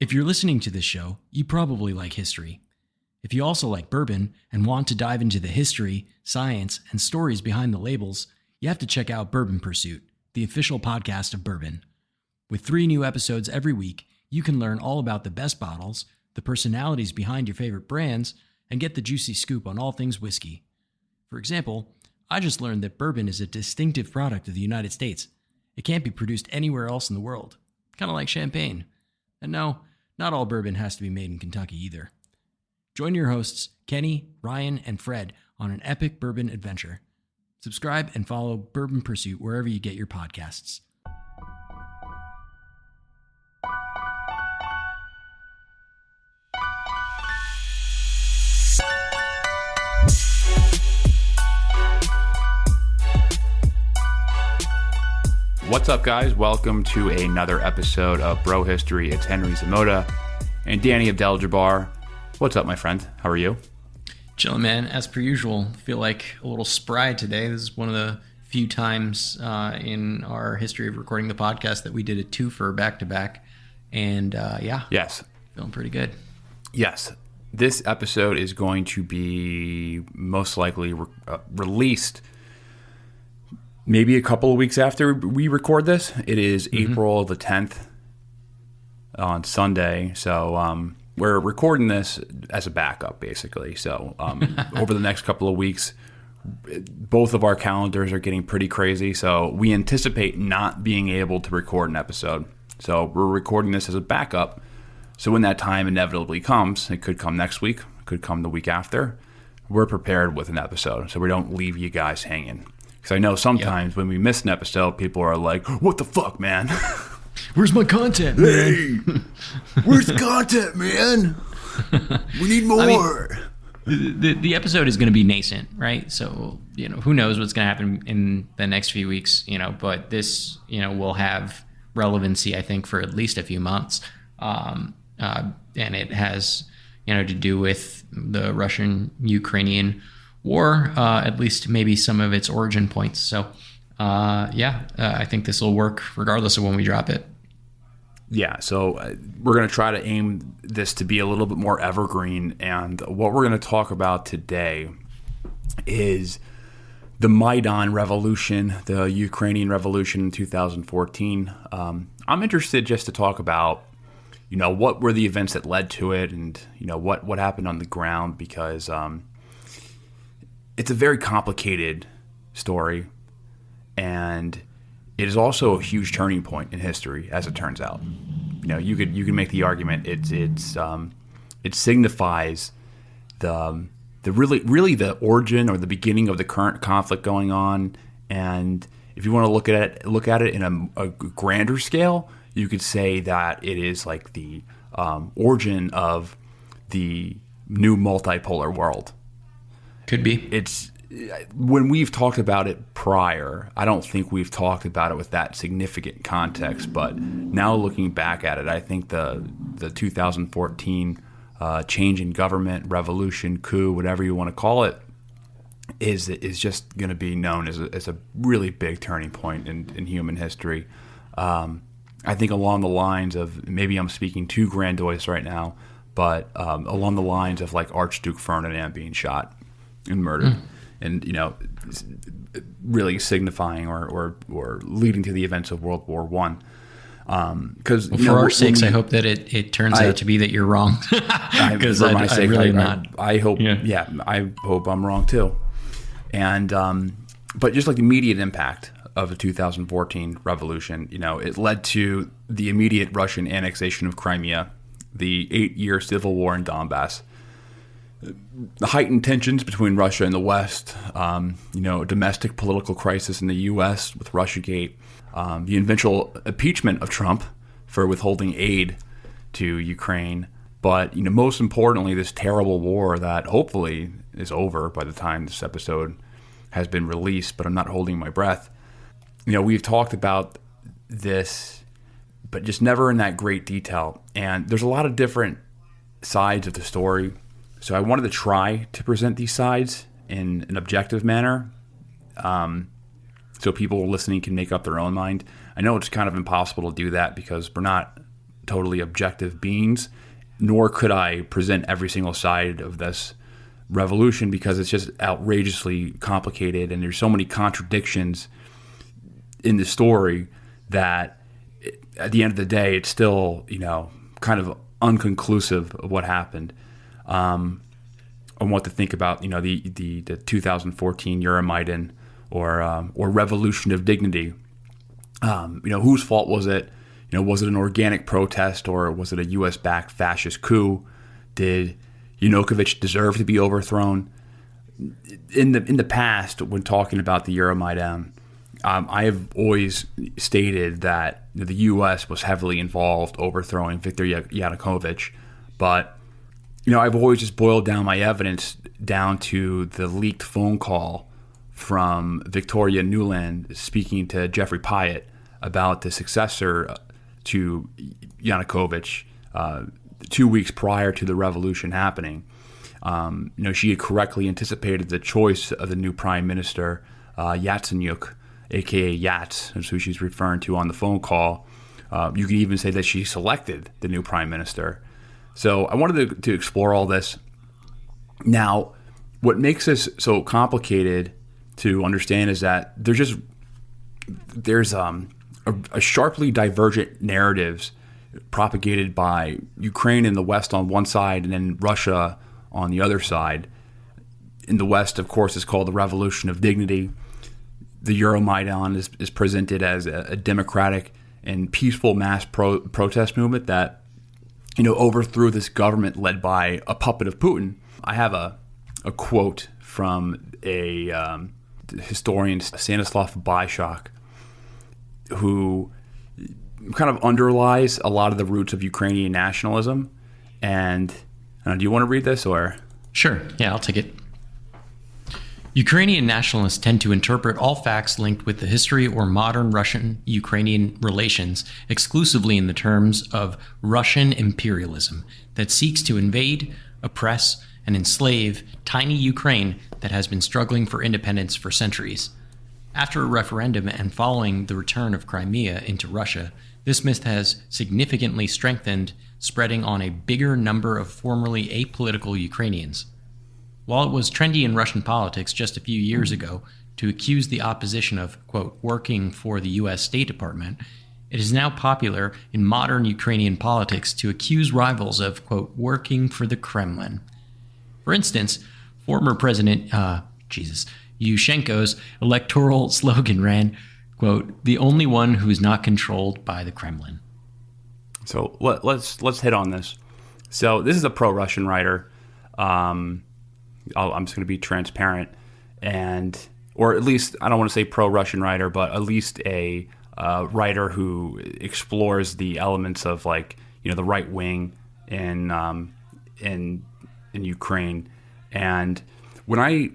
If you're listening to this show, you probably like history. If you also like bourbon and want to dive into the history, science, and stories behind the labels, you have to check out Bourbon Pursuit, the official podcast of bourbon. With three new episodes every week, you can learn all about the best bottles, the personalities behind your favorite brands, and get the juicy scoop on all things whiskey. For example, I just learned that bourbon is a distinctive product of the United States. It can't be produced anywhere else in the world, kind of like champagne. And no, not all bourbon has to be made in Kentucky either. Join your hosts, Kenny, Ryan, and Fred, on an epic bourbon adventure. Subscribe and follow Bourbon Pursuit wherever you get your podcasts. What's up, guys? Welcome to another episode of Bro History. It's Henry Zamota and Danny Abdel Jabbar. What's up, my friend? How are you? Chilling, man. As per usual, feel like a little spry today. This is one of the few times uh, in our history of recording the podcast that we did a twofer back to back, and uh, yeah, Yes. feeling pretty good. Yes. This episode is going to be most likely re- uh, released maybe a couple of weeks after we record this. It is April the 10th on Sunday. So um, we're recording this as a backup, basically. So um, over the next couple of weeks, both of our calendars are getting pretty crazy. So we anticipate not being able to record an episode. So we're recording this as a backup. So when that time inevitably comes, it could come next week, it could come the week after. We're prepared with an episode, so we don't leave you guys hanging. Because I know sometimes when we miss an episode, people are like, "What the fuck, man? Where's my content, man? Where's the content, man? We need more." the, the episode is going to be nascent, right? So, you know, who knows what's going to happen in the next few weeks, you know, but this, you know, will have relevancy, I think, for at least a few months. Um, uh, and it has, you know, to do with the Russian Ukrainian war, uh, at least maybe some of its origin points. So, uh, yeah, uh, I think this will work regardless of when we drop it. yeah, so uh, we're going to try to aim this to be a little bit more evergreen. And what we're going to talk about today is the Maidan Revolution, the Ukrainian Revolution in 2014. Um, I'm interested just to talk about, you know, what were the events that led to it, and you know what what happened on the ground because um, it's a very complicated story, and it is also a huge turning point in history, as it turns out. You know, you could you could make the argument it's it's um, it signifies the um, the really really the origin or the beginning of the current conflict going on, and if you want to look at it look at it in a, a grander scale, you could say that it is like the um, origin of the new multipolar world Could be. it's when we've talked about it prior, I don't think we've talked about it with that significant context. But now looking back at it, I think the the 2014 uh, change in government, revolution, coup, whatever you want to call it, is is just going to be known as a, as a really big turning point in, in human history. Um, I think along the lines of maybe I'm speaking too grandiose right now, but um, along the lines of like Archduke Ferdinand being shot and murdered, and you know, really signifying or, or or leading to the events of World War One. Because For our sakes, I hope that it, it turns I- out to be that you're wrong. Because for I, my sake, I, am I- not. I hope, Yeah. yeah. I hope I'm wrong too. And um, but just like the immediate impact of the 2014 revolution, you know, it led to the immediate Russian annexation of Crimea, the eight-year civil war in Donbass, heightened tensions between Russia and the West, um, you know, domestic political crisis in the U.S. with RussiaGate, um, the eventual impeachment of Trump for withholding aid to Ukraine. But you know, most importantly, this terrible war that hopefully is over by the time this episode has been released. But I'm not holding my breath. You know, we've talked about this, but just never in that great detail. And there's a lot of different sides of the story. So I wanted to try to present these sides in an objective manner. Um, so people listening can make up their own mind. I know it's kind of impossible to do that because we're not totally objective beings, nor could I present every single side of this revolution because it's just outrageously complicated and there's so many contradictions in the story that at the end of the day, it's still, you know, kind of unconclusive of what happened. Um, on what to think about, you know, the, the, the 2014 Euromaidan or um, or revolution of dignity. Um, you know, whose fault was it? You know, was it an organic protest or was it a U.S. backed fascist coup? Did Yanukovych deserve to be overthrown? In the in the past, when talking about the Euromaidan, um, I have always stated that the U.S. was heavily involved overthrowing Viktor Yanukovych, but you know I've always just boiled down my evidence down to the leaked phone call from Victoria Nuland speaking to Jeffrey Pyatt about the successor to Yanukovych uh, two weeks prior to the revolution happening. Um, you know, she had correctly anticipated the choice of the new prime minister, uh, Yatsenyuk, aka Yats, is who she's referring to on the phone call. Uh, you can even say that she selected the new prime minister. So I wanted to, to explore all this. Now, what makes this so complicated to understand is that there's just there's um, a, a sharply divergent narratives propagated by Ukraine in the West on one side and then Russia on the other side. In the West, of course, is called the Revolution of Dignity. The Euromaidan is, is presented as a, a democratic and peaceful mass pro- protest movement that, you know, overthrew this government led by a puppet of Putin. I have a, a quote from a um, historian Stanislav Byshok, who kind of underlies a lot of the roots of Ukrainian nationalism. And uh, do you want to read this or? Sure. Yeah, I'll take it. Ukrainian nationalists tend to interpret all facts linked with the history or modern Russian Ukrainian relations exclusively in the terms of Russian imperialism that seeks to invade, oppress, and enslave tiny Ukraine that has been struggling for independence for centuries. After a referendum and following the return of Crimea into Russia, this myth has significantly strengthened, spreading on a bigger number of formerly apolitical Ukrainians. While it was trendy in Russian politics just a few years ago to accuse the opposition of, quote, working for the U.S. State Department, it is now popular in modern Ukrainian politics to accuse rivals of, quote, working for the Kremlin. For instance, Former President, uh, Jesus, Yushchenko's electoral slogan ran, quote, the only one who is not controlled by the Kremlin. So let, us let's, let's hit on this. So this is a pro-Russian writer. Um, i am just going to be transparent, and or at least I don't want to say pro-Russian writer, but at least a uh, writer who explores the elements of like you know the right wing in um, in in Ukraine and when I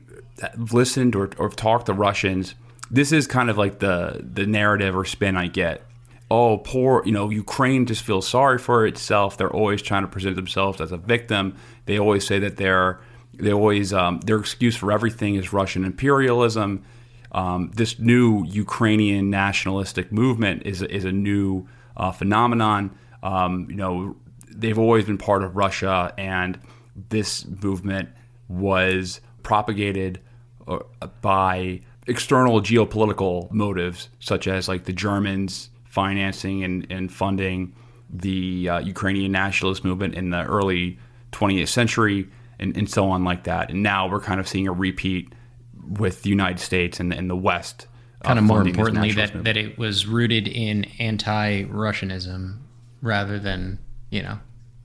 listened or, or talked to Russians, this is kind of like the the narrative or spin I get. Oh, poor, you know, Ukraine just feels sorry for itself. They're always trying to present themselves as a victim. They always say that they're they always um, their excuse for everything is Russian imperialism. Um, this new Ukrainian nationalistic movement is is a new uh, phenomenon. Um, you know, they've always been part of Russia, and this movement was propagated uh, by external geopolitical motives, such as like the Germans financing and, and funding the uh, Ukrainian nationalist movement in the early 20th century and, and, so on like that. And now we're kind of seeing a repeat with the United States and, and the West. Uh, kind of more importantly, that, that it was rooted in anti Russianism rather than, you know,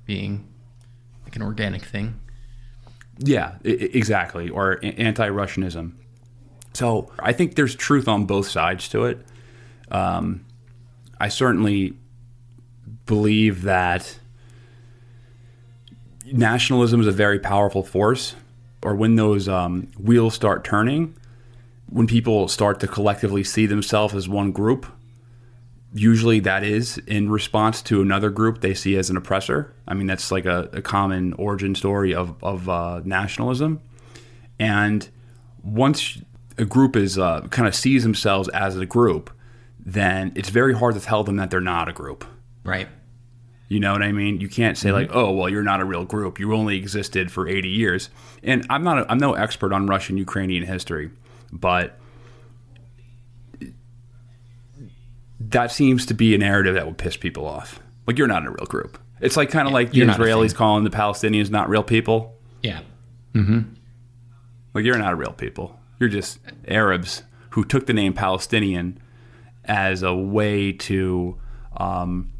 being like an organic thing. Yeah, exactly. Or anti Russianism. So I think there's truth on both sides to it. Um, I certainly believe that nationalism is a very powerful force, or when those um, wheels start turning, when people start to collectively see themselves as one group, usually that is in response to another group they see as an oppressor. I mean, that's like a, a common origin story of, of uh, nationalism. And once a group is uh, kind of sees themselves as a group, then it's very hard to tell them that they're not a group. Right. You know what I mean? You can't say like, "Oh, well, you're not a real group. You only existed for 80 years." And I'm not a, I'm no expert on Russian Ukrainian history, but that seems to be a narrative that would piss people off. Like you're not in a real group. It's like kind of like the you're not a Israelis calling the Palestinians not real people. Yeah. Mhm. Like you're not a real people. You're just Arabs who took the name Palestinian as a way to um,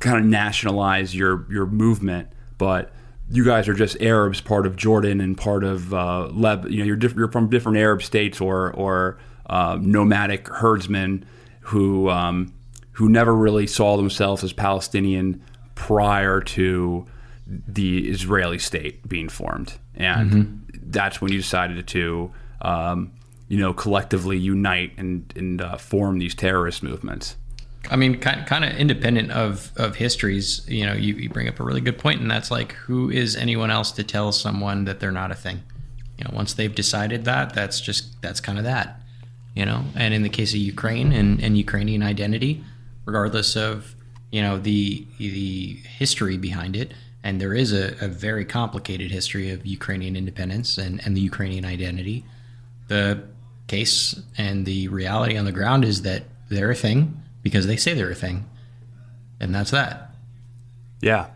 kind of nationalize your your movement, but you guys are just Arabs, part of Jordan and part of uh, Leb. You know, you're diff- you're from different Arab states or or uh, nomadic herdsmen who um, who never really saw themselves as Palestinian prior to the Israeli state being formed, and that's when you decided to. Um, you know, collectively unite and, and uh, form these terrorist movements. I mean, kind kind of independent of of histories. You know, you, you bring up a really good point, and that's like, who is anyone else to tell someone that they're not a thing? You know, once they've decided that, that's just that's kind of that. You know, and in the case of Ukraine and, and Ukrainian identity, regardless of you know the the history behind it, and there is a, a very complicated history of Ukrainian independence and, and the Ukrainian identity. The case and the reality on the ground is that they're a thing because they say they're a thing, and that's that. Yeah.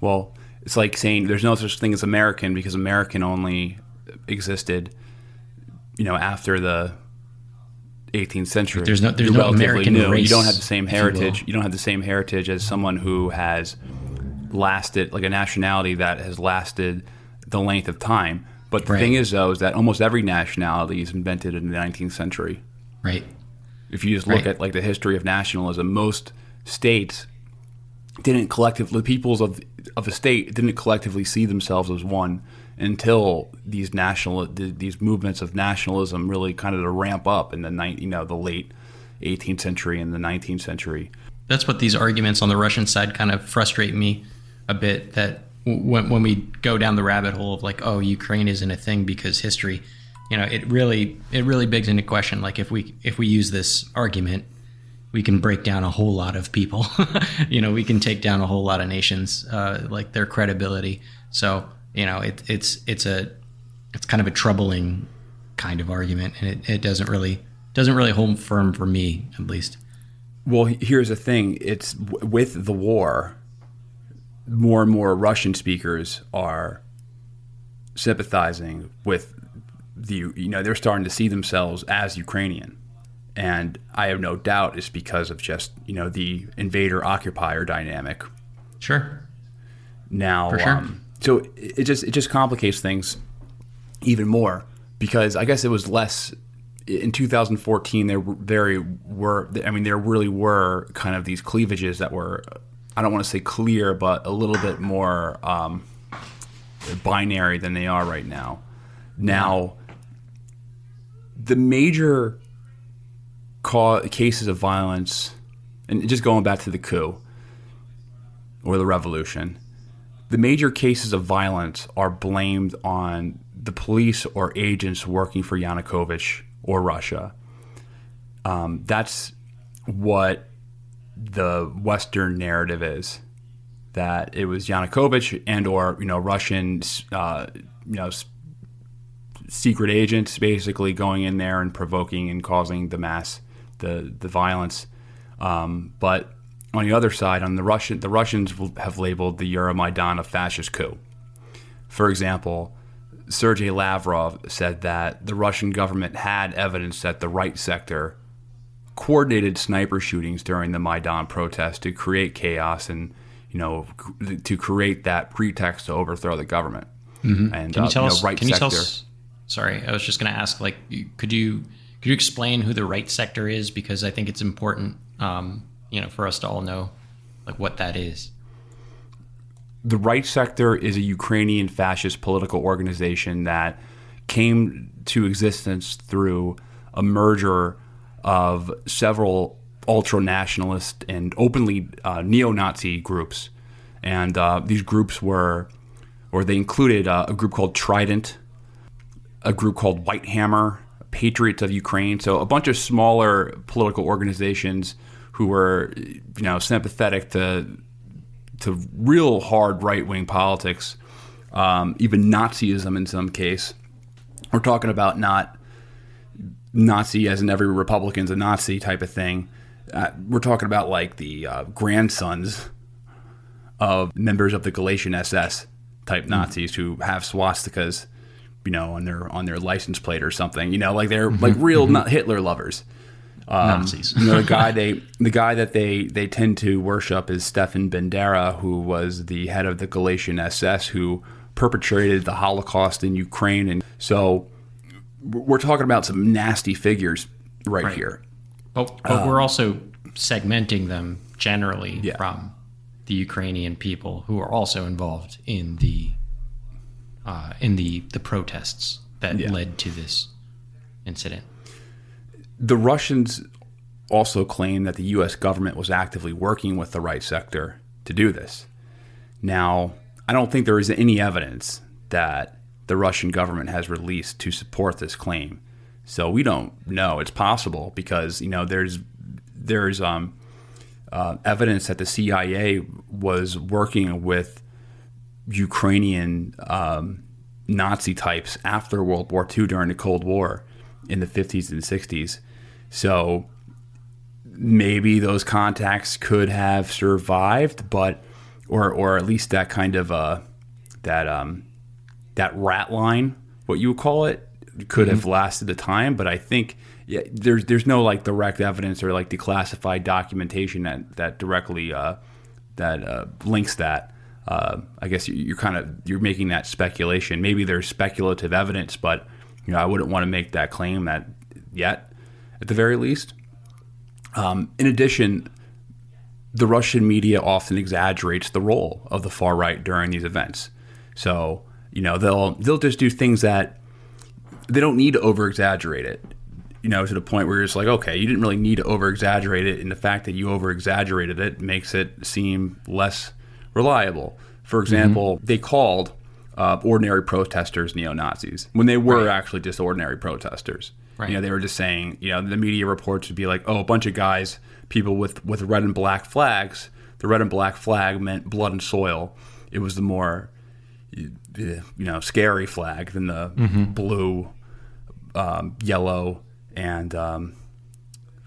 Well, it's like saying there's no such thing as American because American only existed, you know, after the 18th century. There's no- there's You're no American new. race, You don't have the same if you heritage. You, don't have the same heritage as someone who has lasted, like a nationality that has lasted the length of time. But the Right. thing is, though, is that almost every nationality is invented in the 19th century. Right. If you just look Right. at like the history of nationalism, most states didn't collectively the peoples of of a state didn't collectively see themselves as one until these national these movements of nationalism really kind of to ramp up in the ni- you know the late 18th century and the 19th century. That's what these arguments on the Russian side kind of frustrate me a bit. That when when we go down the rabbit hole of like, oh, Ukraine isn't a thing because history, you know, it really it really begs into question. Like if we if we use this argument, we can break down a whole lot of people. you know, we can take down a whole lot of nations, uh, like their credibility. So you know, it, it's it's a it's kind of a troubling kind of argument, and it, it doesn't really doesn't really hold firm for me, at least. Well, here's the thing: it's with the war, more and more Russian speakers are sympathizing with the. You know, they're starting to see themselves as Ukrainian, and I have no doubt it's because of just you know the invader occupier dynamic. Sure. Now, For sure. um, so it it just it just complicates things even more because I guess it was less in 2014. There were very were I mean there really were kind of these cleavages that were I don't want to say clear, but a little bit more um, binary than they are right now. Now, the major ca- cases of violence, and just going back to the coup or the revolution, the major cases of violence are blamed on the police or agents working for Yanukovych or Russia. Um, that's what the Western narrative is. That it was Yanukovych and or you know Russian uh, you know secret agents basically going in there and provoking and causing the mass the the violence. Um, but on the other side, on the Russian, the Russians have labeled the Euromaidan a fascist coup. For example, Sergei Lavrov said that the Russian government had evidence that the right sector coordinated sniper shootings during the Maidan protest to create chaos and you know to create that pretext to overthrow the government. And Mm-hmm. Can uh, tell you know, us? right can you sector. tell us? Sorry, I was just going to ask. Like, could you could you explain who the right sector is? Because I think it's important, um, you know, for us to all know. like what that is. The Right Sector is a Ukrainian fascist political organization that came to existence through a merger of several ultra nationalist and openly uh, neo Nazi groups. And uh, these groups were, or they included uh, a group called Trident, a group called White Hammer, Patriots of Ukraine. So a bunch of smaller political organizations who were, you know, sympathetic to to real hard right wing politics, um, even Nazism in some case. We're talking about not Nazi as in every Republican's a Nazi type of thing. Uh, we're talking about like the uh, grandsons of members of the Galician SS type Nazis who have swastikas, you know, on their on their license plate or something. You know, like they're mm-hmm. like real mm-hmm. not Hitler lovers. Um, Nazis. you know, the guy they the guy that they they tend to worship is Stefan Bandera, who was the head of the Galician SS, who perpetrated the Holocaust in Ukraine, and so we're talking about some nasty figures right, Right. here. But, but we're um, also segmenting them generally Yeah. from the Ukrainian people who are also involved in the uh, in the the protests that Yeah. led to this incident. The Russians also claim that the U.S. government was actively working with the right sector to do this. Now, I don't think there is any evidence that the Russian government has released to support this claim. So we don't know. It's possible because you know there's there's um, uh, evidence that the CIA was working with Ukrainian um, Nazi types after World War II during the Cold War in the 50s and 60s. So maybe those contacts could have survived, but or or at least that kind of uh, that um, that rat line, what you would call it, could have lasted the time. But I think yeah, there's there's no like direct evidence or like declassified documentation that that directly uh, that uh, links that. Uh, I guess you- you're kind of you're making that speculation. Maybe there's speculative evidence, but you know I wouldn't want to make that claim that yet, at the very least. Um, in addition, the Russian media often exaggerates the role of the far right during these events. So you know they'll they'll just do things that they don't need to over exaggerate it. You know, to the point where it's like, okay, you didn't really need to over exaggerate it, and the fact that you over exaggerated it makes it seem less reliable. For example, they called uh, ordinary protesters neo Nazis when they were actually just ordinary protesters. Right. You know, they were just saying, you know, the media reports would be like, oh, a bunch of guys, people with, with red and black flags. The red and black flag meant blood and soil. It was the more, you know, scary flag than the blue, um, yellow, and um,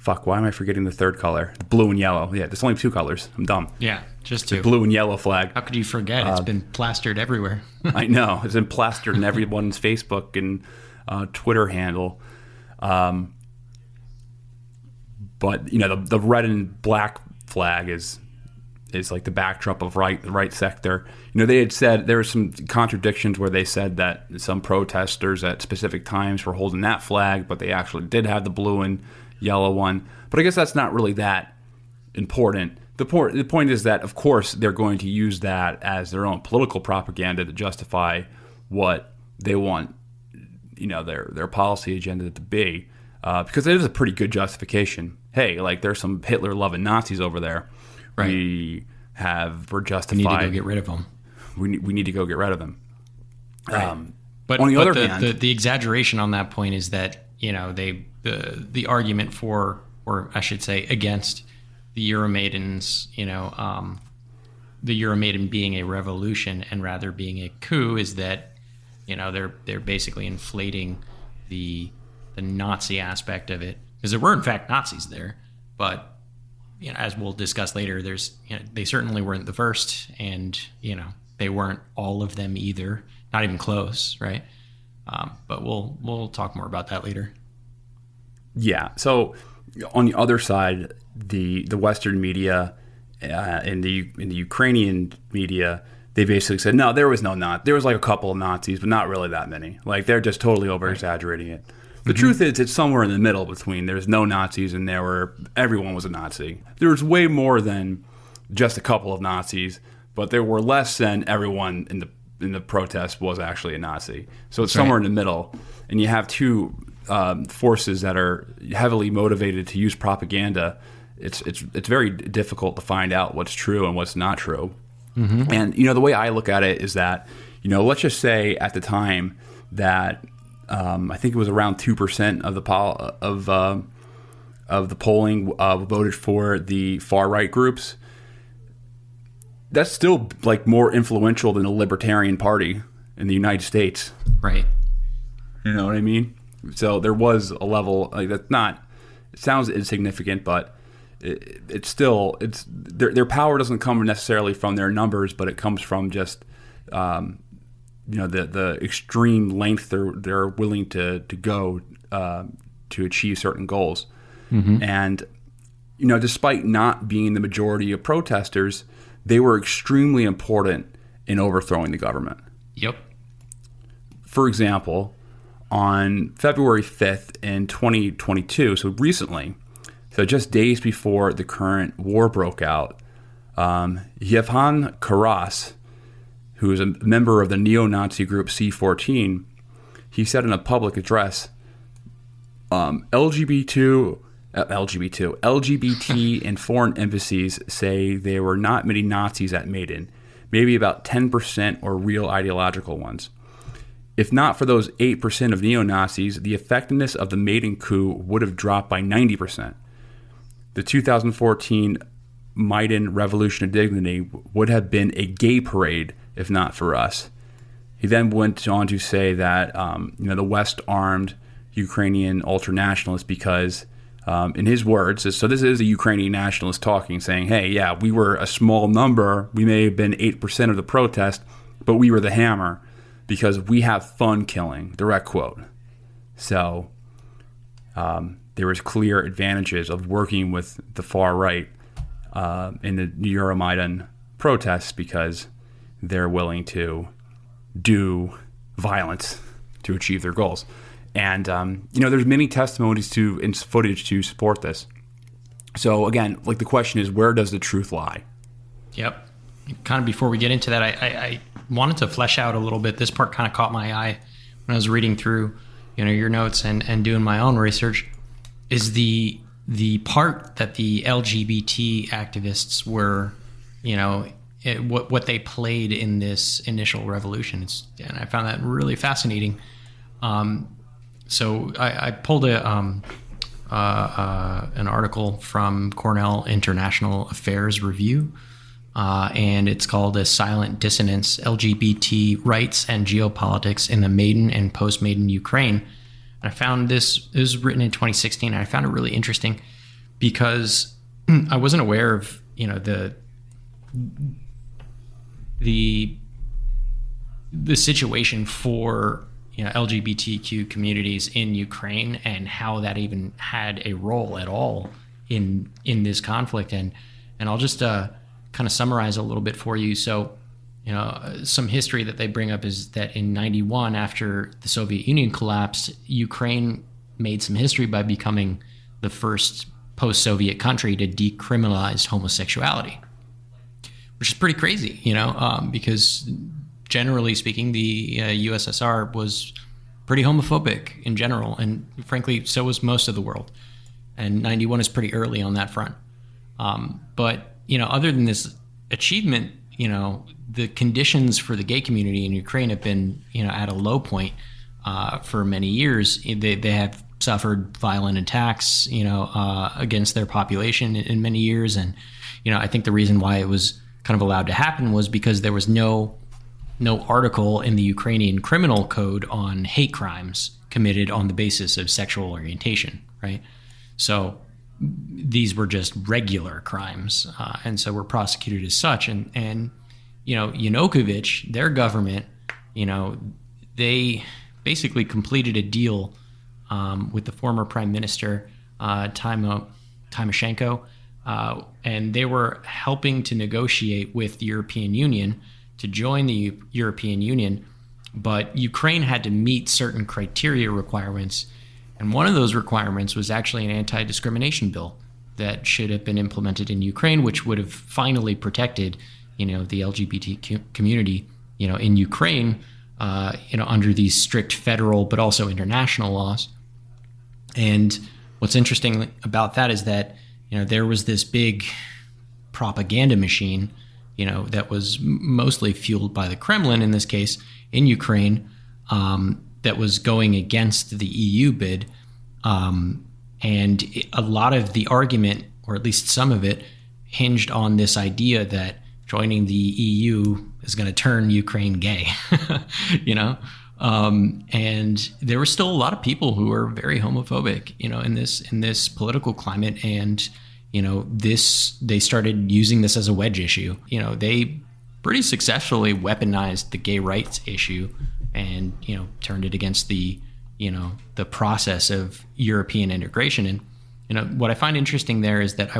fuck. Why am I forgetting the third color? Blue and yellow. Yeah, there's only two colors. I'm dumb. Yeah, just to. Blue and yellow flag. How could you forget? It's been plastered everywhere. I know it's been plastered in everyone's Facebook and uh, Twitter handle. Um, but you know the, the red and black flag is is like the backdrop of right the right sector. You know they had said there were some contradictions where they said that some protesters at specific times were holding that flag, but they actually did have the blue and yellow one. But I guess that's not really that important. The point, the point is that, of course, they're going to use that as their own political propaganda to justify what they want, you know, their their policy agenda to be, uh, because it is a pretty good justification. Hey, like there's some Hitler loving Nazis over there. Right. We have we're We justified. need to go get rid of them. we need, we need to go get rid of them. Um, But On the but other the, hand- the, the exaggeration on that point is that you know they the the argument for, or I should say, against the Euromaidens, you know, um, the Euromaidan being a revolution and rather being a coup is that you know they're they're basically inflating the the Nazi aspect of it because there were in fact Nazis there, but you know, as we'll discuss later, there's you know, they certainly weren't the first, and you know they weren't all of them either, not even close, right? Um, but we'll we'll talk more about that later. Yeah. So on the other side, the the Western media uh, and the in the Ukrainian media, they basically said no, there was no not. There was like a couple of Nazis, but not really that many. Like they're just totally over exaggerating it. The truth is, it's somewhere in the middle between there's no Nazis and there were everyone was a Nazi. There was way more than just a couple of Nazis, but there were less than everyone in the in the protest was actually a Nazi. So it's somewhere in the middle, and you have two um, forces that are heavily motivated to use propaganda. It's it's it's very difficult to find out what's true and what's not true. And you know the way I look at it is that you know let's just say at the time that um, I think it was around two percent of the pol- of uh, of the polling uh, voted for the far right groups. That's still like more influential than the Libertarian Party in the United States. Right. You know what I mean? So there was a level like that's not. It sounds insignificant, but it, it's still it's their their power doesn't come necessarily from their numbers, but it comes from just um, you know the the extreme length they're they're willing to to go uh, to achieve certain goals, and you know despite not being the majority of protesters, they were extremely important in overthrowing the government Yep. for example, on February 5th in 2022, so recently, so just days before the current war broke out, um, Yevhen Karas, who is a member of the neo Nazi group C14, he said in a public address um, LGBT, uh, LGBT, LGBT and foreign embassies say there were not many Nazis at Maidan, maybe about 10% or real ideological ones. If not for those 8% of neo Nazis, the effectiveness of the Maidan coup would have dropped by 90%. The 2014 Maidan Revolution of Dignity would have been a gay parade if not for us. He then went on to say that um, you know the West armed Ukrainian ultranationalists because, um, in his words, so this is a Ukrainian nationalist talking, saying, "Hey, yeah, we were a small number. We may have been eight percent of the protest, but we were the hammer because we have fun killing." Direct quote. So um, there was clear advantages of working with the far right uh, in the Euromaidan protests because they're willing to do violence to achieve their goals. And um, you know, there's many testimonies to and footage to support this. So again, like the question is, where does the truth lie? Yep. Kind of before we get into that, I, I, I wanted to flesh out a little bit. This part kind of caught my eye when I was reading through, you know, your notes and, and doing my own research. Is the the part that the LGBT activists were, you know, it, what what they played in this initial revolution. It's, and I found that really fascinating. Um, so I, I pulled a um, uh, uh, an article from Cornell International Affairs Review, uh, and it's called "A Silent Dissonance: LGBT Rights and Geopolitics in the Maidan and Post-Maidan Ukraine." And I found this. It was written in 2016, and I found it really interesting because I wasn't aware of you know the the the situation for you know LGBTQ communities in Ukraine and how that even had a role at all in in this conflict. And and I'll just uh, kind of summarize a little bit for you. So you know some history that they bring up is that in 91 after the Soviet Union collapsed Ukraine made some history by becoming the first post-Soviet country to decriminalize homosexuality which is pretty crazy, you know, um, because generally speaking, the uh, USSR was pretty homophobic in general, and frankly, so was most of the world. And '91 is pretty early on that front. Um, but you know, other than this achievement, you know, the conditions for the gay community in Ukraine have been, you know, at a low point uh, for many years. They they have suffered violent attacks, you know, uh, against their population in, in many years, and you know, I think the reason why it was kind of allowed to happen was because there was no no article in the Ukrainian criminal code on hate crimes committed on the basis of sexual orientation, right? So these were just regular crimes, uh, and so were prosecuted as such. And and you know Yanukovych, their government, you know, they basically completed a deal um, with the former prime minister uh, Timo Timoshenko uh, and they were helping to negotiate with the European Union to join the U- European Union. But Ukraine had to meet certain criteria requirements, and one of those requirements was actually an anti-discrimination bill. that should have been implemented in Ukraine, which would have finally protected, you know, the LGBT community, you know, in Ukraine, uh, you know, under these strict federal but also international laws. And what's interesting about that is that, you know, there was this big propaganda machine, you know, that was mostly fueled by the Kremlin in this case in Ukraine, um, that was going against the EU bid. Um, and a lot of the argument, or at least some of it, hinged on this idea that joining the EU is going to turn Ukraine gay, you know? Um, and there were still a lot of people who were very homophobic, you know, in this in this political climate, and you know, this they started using this as a wedge issue. You know, they pretty successfully weaponized the gay rights issue, and you know, turned it against the you know the process of European integration. And you know, what I find interesting there is that I,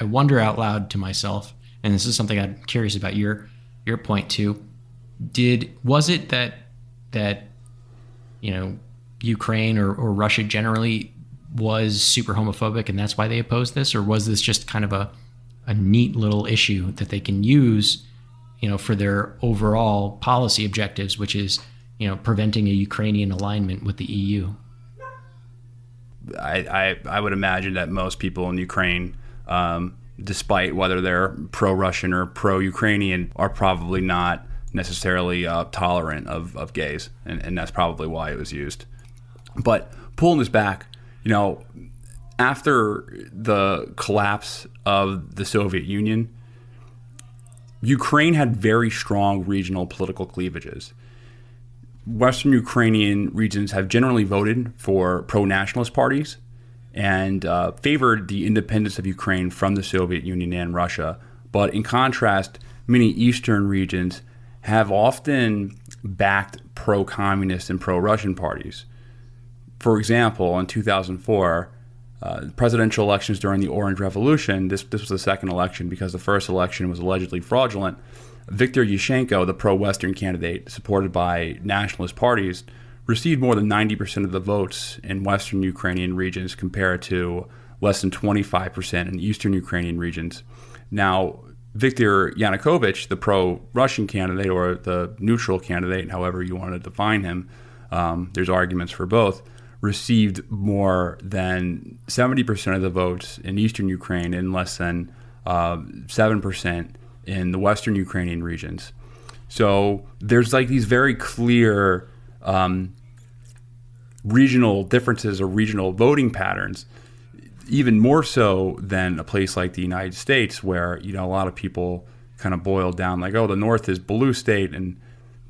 I wonder out loud to myself, and this is something I'm curious about your your point too. Did was it that that you know Ukraine or, or Russia generally was super homophobic and that's why they opposed this, or was this just kind of a a neat little issue that they can use, you know, for their overall policy objectives, which is you know preventing a Ukrainian alignment with the EU? I, I, I would imagine that most people in Ukraine, um, despite whether they're pro-Russian or pro-Ukrainian, are probably not necessarily uh, tolerant of, of gays, and, and that's probably why it was used. But pulling this back, you know, after the collapse of the Soviet Union, Ukraine had very strong regional political cleavages. Western Ukrainian regions have generally voted for pro nationalist parties and uh, favored the independence of Ukraine from the Soviet Union and Russia. But in contrast, many eastern regions have often backed pro communist and pro Russian parties. For example, in 2004, uh, presidential elections during the Orange Revolution, this, this was the second election because the first election was allegedly fraudulent. Viktor Yushchenko, the pro Western candidate supported by nationalist parties, received more than 90% of the votes in Western Ukrainian regions compared to less than 25% in Eastern Ukrainian regions. Now, Viktor Yanukovych, the pro Russian candidate or the neutral candidate, however you want to define him, um, there's arguments for both, received more than 70% of the votes in eastern Ukraine and less than uh, 7% in the western Ukrainian regions. So there's like these very clear um, regional differences or regional voting patterns even more so than a place like the United States, where you know a lot of people kind of boil down like, oh, the North is blue state and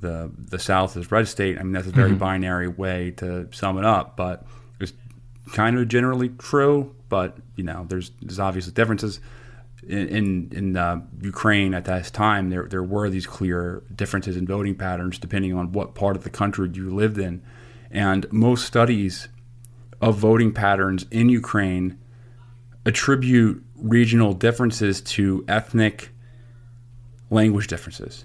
the the South is red state. I mean, that's a very mm-hmm. binary way to sum it up, but it's kind of generally true. But you know, there's there's obviously differences. In in, in uh, Ukraine at that time, there there were these clear differences in voting patterns depending on what part of the country you lived in, and most studies of voting patterns in Ukraine attribute regional differences to ethnic language differences.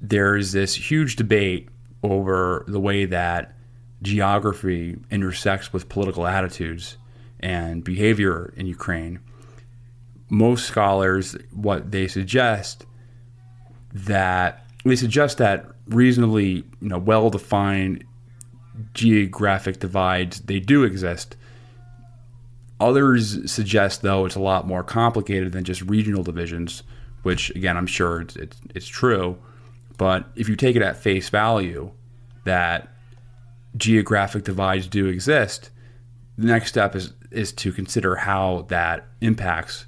There's this huge debate over the way that geography intersects with political attitudes and behavior in Ukraine. Most scholars, what they suggest that they suggest that reasonably, you know, well-defined geographic divides they do exist Others suggest, though, it's a lot more complicated than just regional divisions, which, again, I'm sure it's, it's, it's true. But if you take it at face value that geographic divides do exist, the next step is, is to consider how that impacts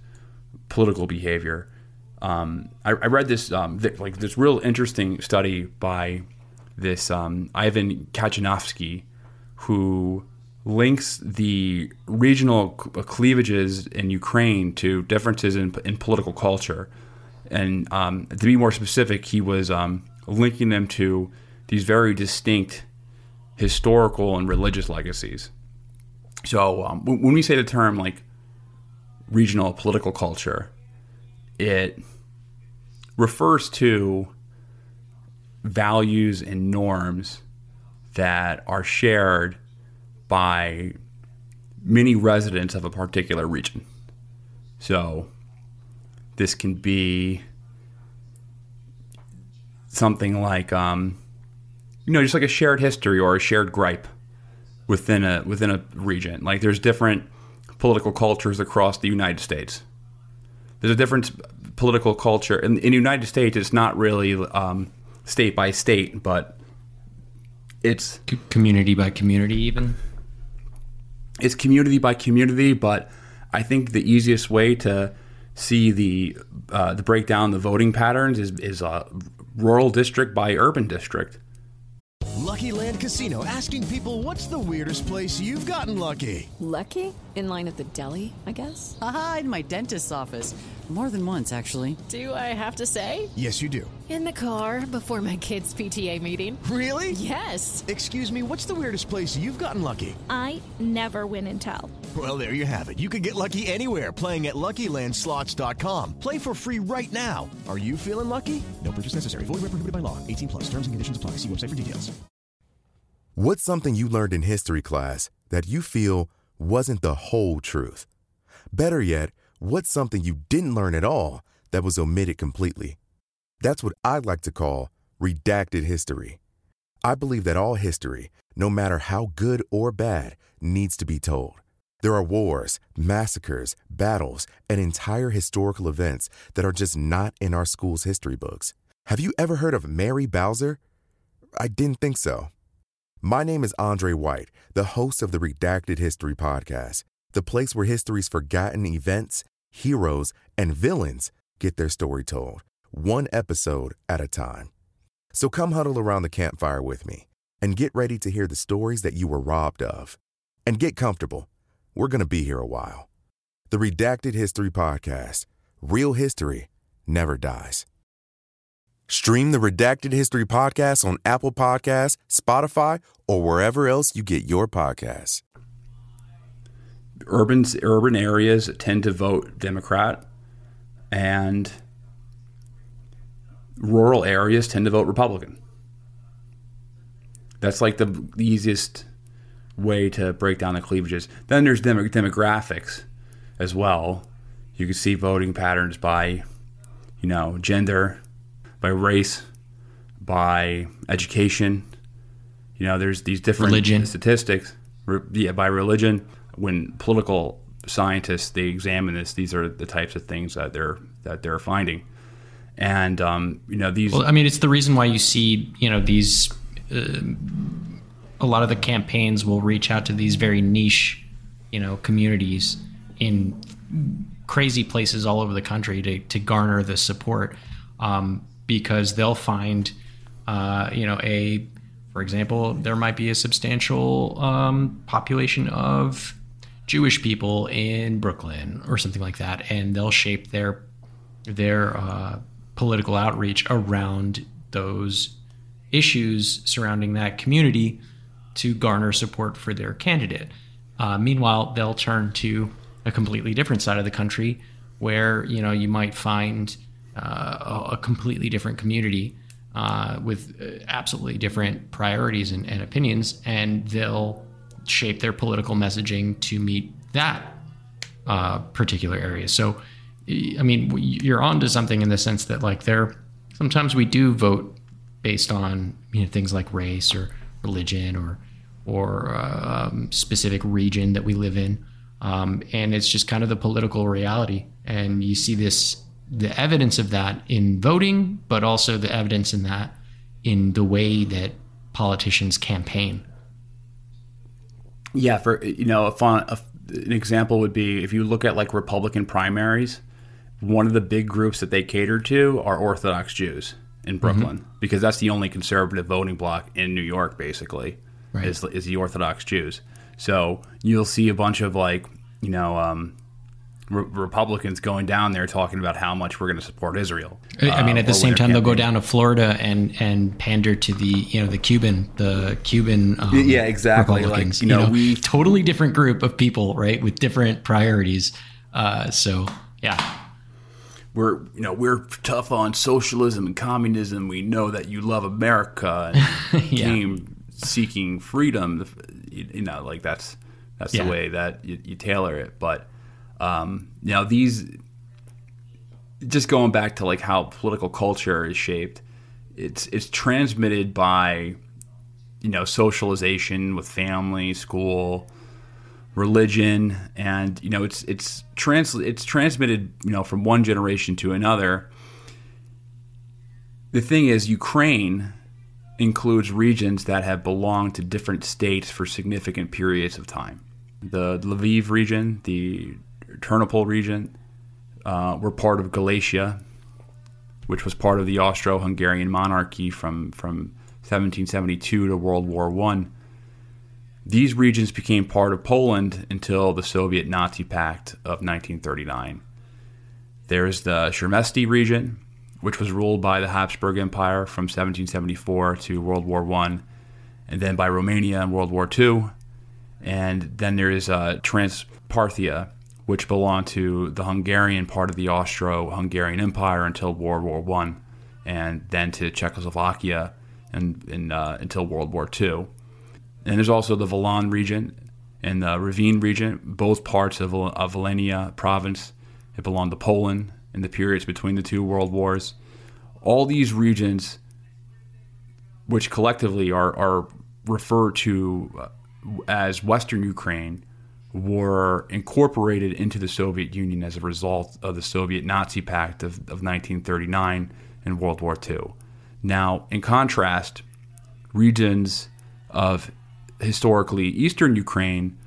political behavior. Um, I, I, read this um, th- like this real interesting study by this um, Ivan Katchanovski, who links the regional cleavages in Ukraine to differences in, in political culture. And um, to be more specific, he was um, linking them to these very distinct historical and religious legacies. So um, when we say the term like regional political culture, it refers to values and norms that are shared by many residents of a particular region. So this can be something like, um, you know, just like a shared history or a shared gripe within a within a region. Like there's different political cultures across the United States. There's a different political culture in, in the United States. It's not really um, state by state, but it's C- community by community, even. it's community by community, but I think the easiest way to see the uh, the breakdown the voting patterns is is uh, rural district by urban district. Lucky Land Casino asking people what's the weirdest place you've gotten lucky? Lucky? In line at the deli, I guess? Aha, in my dentist's office. More than once, actually. Do I have to say? Yes, you do. In the car before my kids' PTA meeting. Really? Yes. Excuse me, what's the weirdest place you've gotten lucky? I never win and tell. Well, there you have it. You can get lucky anywhere playing at LuckyLandSlots.com. Play for free right now. Are you feeling lucky? No purchase necessary. Void where prohibited by law. 18 plus. Terms and conditions apply. See website for details. What's something you learned in history class that you feel wasn't the whole truth? Better yet, what's something you didn't learn at all that was omitted completely? That's what I'd like to call redacted history. I believe that all history, no matter how good or bad, needs to be told. There are wars, massacres, battles, and entire historical events that are just not in our school's history books. Have you ever heard of Mary Bowser? I didn't think so. My name is Andre White, the host of the Redacted History Podcast, the place where history's forgotten events, heroes, and villains get their story told, one episode at a time. So come huddle around the campfire with me and get ready to hear the stories that you were robbed of. And get comfortable. We're going to be here a while. The Redacted History Podcast Real History Never Dies. Stream the Redacted History Podcast on Apple Podcasts, Spotify, or wherever else you get your podcasts. Urban urban areas tend to vote Democrat, and rural areas tend to vote Republican. That's like the, easiest way to break down the cleavages. Then there's demo- demographics as well. You can see voting patterns by, you know, gender, by race, by education. You know, there's these different Religion. statistics. Re- yeah, by religion. When political scientists they examine this, these are the types of things that they're that they're finding. And um, you know these. Well, I mean, it's the reason why you see, you know, these. Uh, a lot of the campaigns will reach out to these very niche, you know, communities in crazy places all over the country to to garner the support, um, because they'll find, uh, you know, a, for example, there might be a substantial um, population of Jewish people in Brooklyn or something like that, and they'll shape their their uh, political outreach around those issues surrounding that community to garner support for their candidate. Uh, meanwhile, they'll turn to a completely different side of the country where you know you might find uh, a, completely different community uh, with uh, absolutely different priorities and, and opinions, and they'll shape their political messaging to meet that uh, particular area. So, I mean, you're onto something in the sense that like there, sometimes we do vote based on you know things like race or religion or or um, specific region that we live in, um, and it's just kind of the political reality. And you see this the evidence of that in voting, but also the evidence in that in the way that politicians campaign. Yeah, for you know, a fun, a, an example would be if you look at like Republican primaries, one of the big groups that they cater to are Orthodox Jews in Brooklyn because that's the only conservative voting bloc in New York, basically, Right. is is the Orthodox Jews. So you'll see a bunch of like you know um, re- Republicans going down there talking about how much we're going to support Israel. I I mean, uh, at the same time, they'll go down to Florida and and pander to the you know the Cuban the Cuban um, Yeah, exactly. Like, Republicans. you know, we- totally different group of people, right, with different priorities. Uh, so yeah, we're you know we're tough on socialism and communism. We know that you love America and Yeah. came seeking freedom. You know, like that's That's Yeah. the way that you, you tailor it. But um, you know, these just going back to like how political culture is shaped, it's it's transmitted by you know socialization with family, school, religion, and you know it's it's trans it's transmitted you know from one generation to another. The thing is, Ukraine includes regions that have belonged to different states for significant periods of time. The Lviv region, the Ternopil region, uh, were part of Galicia, which was part of the Austro-Hungarian monarchy from from 1772 to World War One. These regions became part of Poland until the Soviet Nazi Pact of 1939. There's the Chernivtsi region, which was ruled by the Habsburg Empire from 1774 to World War One, and then by Romania in World War Two. And then there is uh, Transcarpathia, which belonged to the Hungarian part of the Austro-Hungarian Empire until World War One, and then to Czechoslovakia and, and uh, until World War Two. And there's also the Volyn region and the Rivne region, both parts of, of Volhynia province. It belonged to Poland in the periods between the two world wars. All these regions, which collectively are, are referred to uh, as Western Ukraine, were incorporated into the Soviet Union as a result of the Soviet Nazi Pact of, of 1939 and World War II. Now, in contrast, regions of historically Eastern Ukraine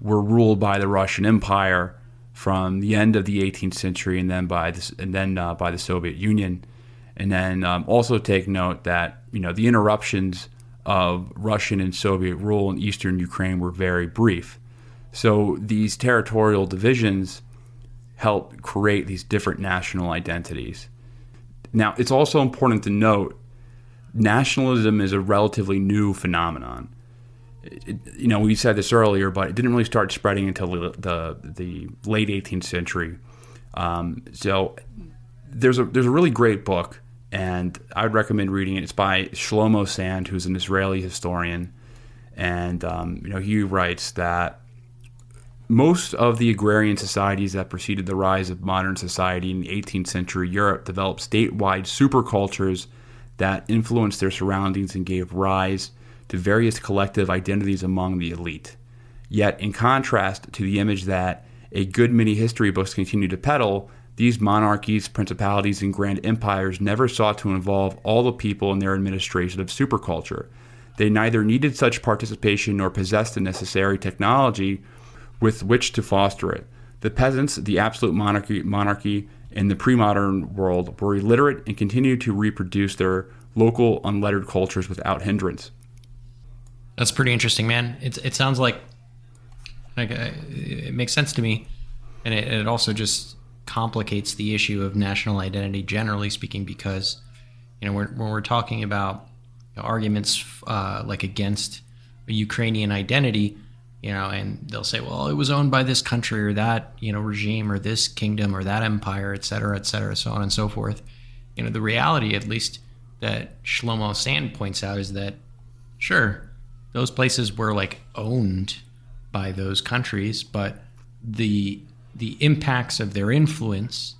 were ruled by the Russian Empire from the end of the 18th century, and then by this, and then uh, by the Soviet Union. And then um, also take note that you know the interruptions of Russian and Soviet rule in Eastern Ukraine were very brief. So these territorial divisions help create these different national identities. Now, it's also important to note nationalism is a relatively new phenomenon. It, you know, we said this earlier, but it didn't really start spreading until the the, late 18th century. Um, so there's a there's a really great book, and I'd recommend reading it. It's by Shlomo Sand, who's an Israeli historian, and um, you know he writes that most of the agrarian societies that preceded the rise of modern society in the 18th century Europe developed statewide supercultures that influenced their surroundings and gave rise to various collective identities among the elite. Yet, in contrast to the image that a good many history books continue to peddle, these monarchies, principalities, and grand empires never sought to involve all the people in their administration of superculture. They neither needed such participation nor possessed the necessary technology with which to foster it. The peasants, the absolute monarchy, monarchy in the pre-modern world were illiterate and continued to reproduce their local unlettered cultures without hindrance. That's pretty interesting, man. It it sounds like like uh, it makes sense to me, and it, it also just complicates the issue of national identity, generally speaking, because you know when when we're talking about arguments uh, like against a Ukrainian identity, you know, and they'll say, well, it was owned by this country or that you know regime or this kingdom or that empire, et cetera, et cetera, so on and so forth. You know, the reality, at least that Shlomo Sand points out, is that sure those places were like owned by those countries, but the the impacts of their influence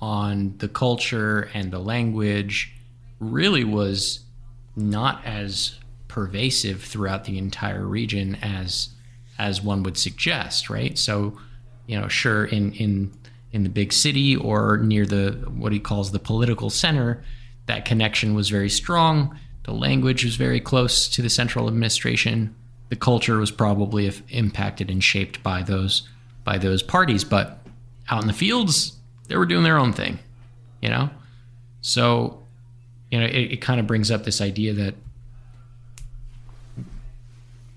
on the culture and the language really was not as pervasive throughout the entire region as as one would suggest, right? So, you know, sure in in in the big city or near the what he calls the political center, that connection was very strong the language was very close to the central administration. The culture was probably impacted and shaped by those by those parties, but out in the fields, they were doing their own thing, you know. So, you know, it, it kind of brings up this idea that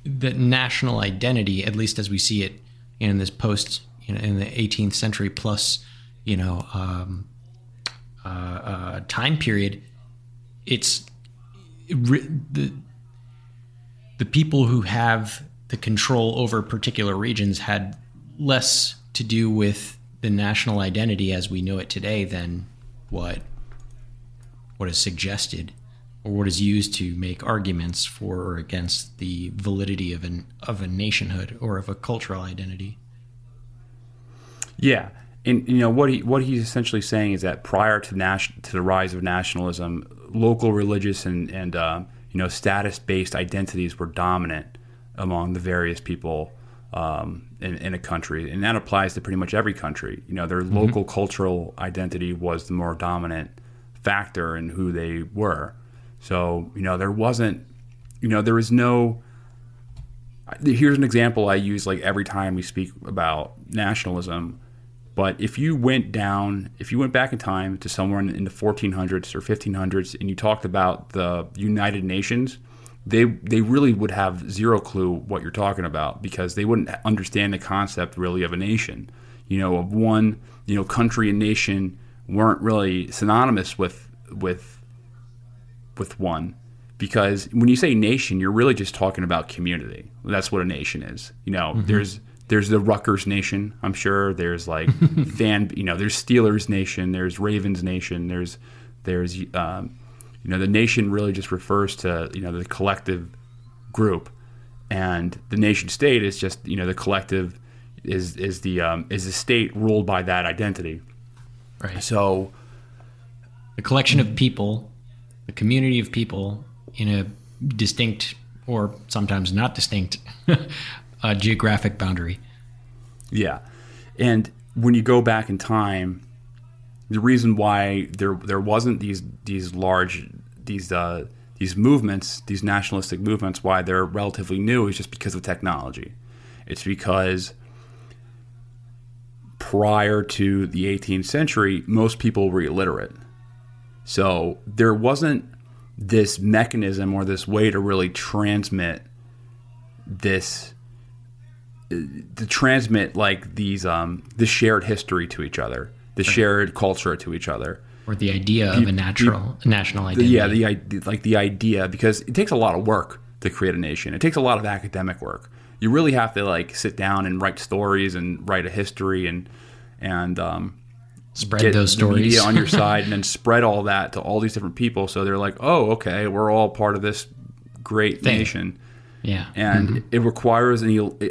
that national identity, at least as we see it in this post, you know, in the 18th century plus, you know, um, uh, uh, time period, it's the the people who have the control over particular regions had less to do with the national identity as we know it today than what what is suggested or what is used to make arguments for or against the validity of an of a nationhood or of a cultural identity. Yeah, and you know what he what he's essentially saying is that prior to nation, to the rise of nationalism, local religious and and uh, you know status based identities were dominant among the various people um, in, in, a country, and that applies to pretty much every country. You know, their mm-hmm. local cultural identity was the more dominant factor in who they were. So you know, there wasn't, you know, there was no. Here's an example I use like every time we speak about nationalism but if you went down, if you went back in time to somewhere in, in the 1400s or 1500s and you talked about the United Nations, they they really would have zero clue what you're talking about because they wouldn't understand the concept really of a nation. You know, of one, you know, country and nation weren't really synonymous with with with one because when you say nation, you're really just talking about community. That's what a nation is. You know, mm-hmm. there's there's the Rutgers Nation. I'm sure there's like fan, you know, there's Steelers Nation, there's Ravens Nation, there's there's um, you know the nation really just refers to you know the collective group, and the nation state is just you know the collective is is the um, is the state ruled by that identity. Right. So a collection of people, the community of people in a distinct or sometimes not distinct uh, geographic boundary. Yeah, and when you go back in time, the reason why there there wasn't these these large these uh, these movements, these nationalistic movements, why they're relatively new is just because of technology. It's because prior to the 18th century, most people were illiterate. So there wasn't this mechanism or this way to really transmit this to transmit like these um the shared history to each other, the right. shared culture to each other, or the idea of a natural the, national identity. Yeah, the like the idea because it takes a lot of work to create a nation. It takes a lot of academic work. You really have to like sit down and write stories and write a history and and um, spread those stories media on your side and then spread all that to all these different people. So they're like, oh, okay, we're all part of this great Thing. nation. Yeah. And mm-hmm. it requires an,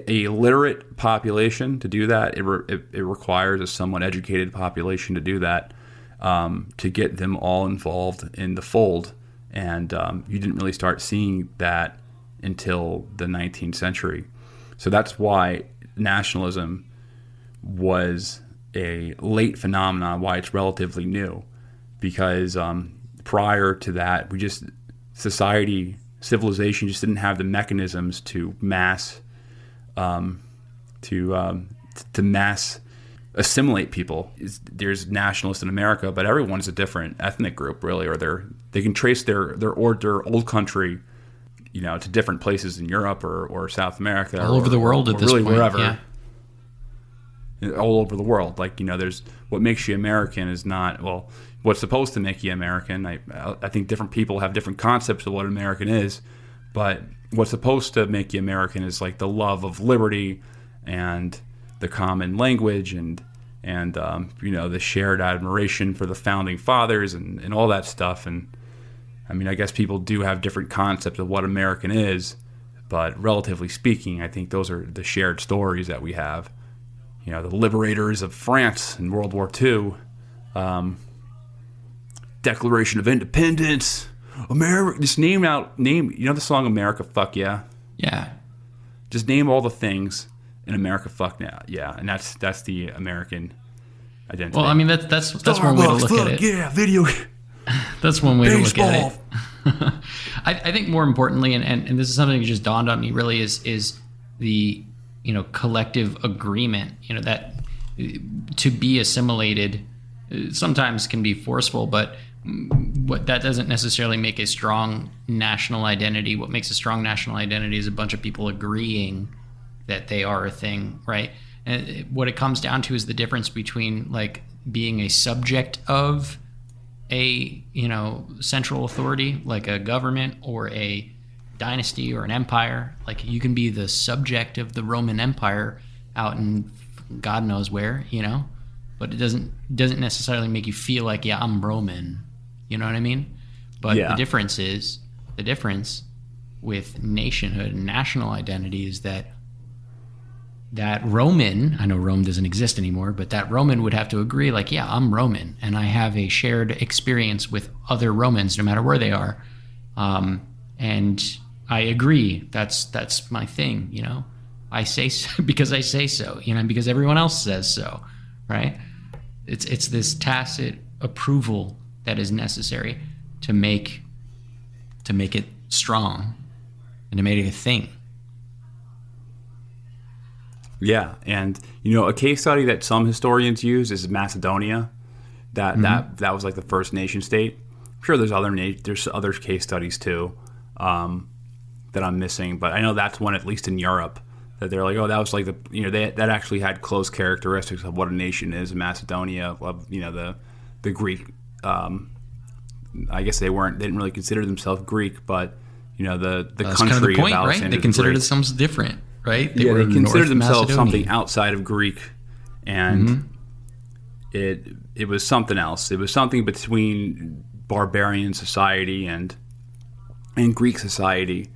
a literate population to do that. It, re, it, it, requires a somewhat educated population to do that um, to get them all involved in the fold. And um, you didn't really start seeing that until the 19th century. So that's why nationalism was a late phenomenon, why it's relatively new. Because um, prior to that, we just, society civilization just didn't have the mechanisms to mass um, to um, to mass assimilate people. There's nationalists in America, but everyone's a different ethnic group, really, or they're they can trace their their or their old country, you know, to different places in Europe or, or South America, all or, over the world at this really point, wherever. Yeah. All over the world, like you know, there's what makes you American is not well what's supposed to make you American. I, I think different people have different concepts of what American is, but what's supposed to make you American is like the love of liberty and the common language and and um, you know the shared admiration for the founding fathers and, and all that stuff. And I mean, I guess people do have different concepts of what American is, but relatively speaking, I think those are the shared stories that we have. You know, the liberators of France in World War II. Um, Declaration of Independence, America. Just name out name. You know the song America Fuck Yeah. Yeah. Just name all the things in America Fuck Yeah. Yeah, and that's that's the American identity. Well, I mean that's that's that's Starbucks, one way to look fuck, at it. Yeah, video. that's one way Baseball. to look at it. I, I, think more importantly, and, and, and this is something that just dawned on me really is is the you know collective agreement. You know that to be assimilated uh, sometimes can be forceful, but what that doesn't necessarily make a strong national identity. What makes a strong national identity is a bunch of people agreeing that they are a thing, right? And what it comes down to is the difference between like being a subject of a you know central authority like a government or a dynasty or an empire. Like you can be the subject of the Roman Empire out in God knows where, you know, but it doesn't doesn't necessarily make you feel like yeah I'm Roman you know what I mean? But Yeah. the difference is the difference with nationhood and national identity is that that Roman, I know Rome doesn't exist anymore, but that Roman would have to agree, like, yeah, I'm Roman and I have a shared experience with other Romans, no matter where they are. Um, and I agree. That's that's my thing, you know. I say so because I say so, you know, because everyone else says so, right? It's it's this tacit approval that is necessary to make to make it strong and to make it a thing. Yeah, and you know, a case study that some historians use is Macedonia. That Mm-hmm. that that was like the first nation state. I'm sure there's other na- there's other case studies too um, that I'm missing, but I know that's one at least in Europe that they're like, oh, that was like the you know they, that actually had close characteristics of what a nation is. Macedonia, of you know the the Greek. Um, I guess they weren't they didn't really consider themselves Greek, but you know the the That's country kind of the point, of right? They considered themselves different, right? yeah, were they considered North themselves Macedonian. something outside of Greek, and Mm-hmm. it it was something else. It was something between barbarian society and and Greek society.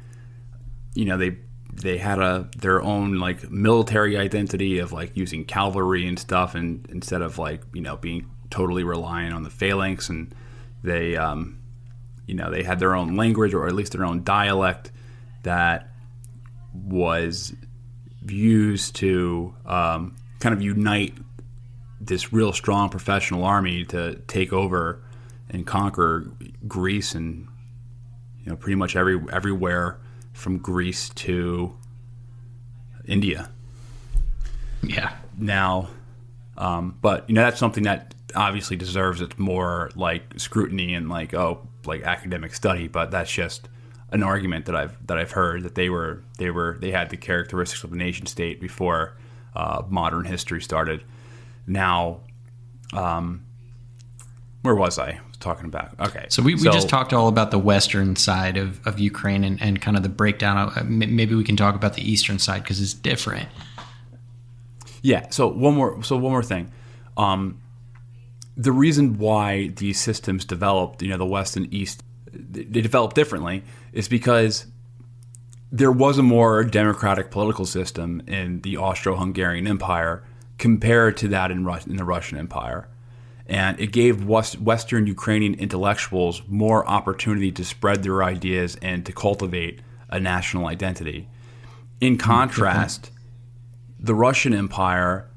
You know, they they had a their own like military identity of like using cavalry and stuff, and instead of like you know being totally reliant on the phalanx, and they um, you know they had their own language or at least their own dialect that was used to um, kind of unite this real strong professional army to take over and conquer Greece and you know pretty much every everywhere from Greece to India. Yeah. Now, um, but you know that's something that obviously deserves its more like scrutiny and like oh like academic study. But that's just an argument that I've that I've heard that they were they were they had the characteristics of a nation state before uh, modern history started. Now, um, where was I? Talking about okay. So we, we just talked all about the western side of, of Ukraine and, and kind of the breakdown. Of, uh, maybe we can talk about the eastern side because it's different. Yeah. So one more. So one more thing. Um, the reason why these systems developed, you know, the West and East, they developed differently, is because there was a more democratic political system in the Austro-Hungarian Empire compared to that in, in the Russian Empire, and it gave West- Western Ukrainian intellectuals more opportunity to spread their ideas and to cultivate a national identity. In contrast, the Russian Empire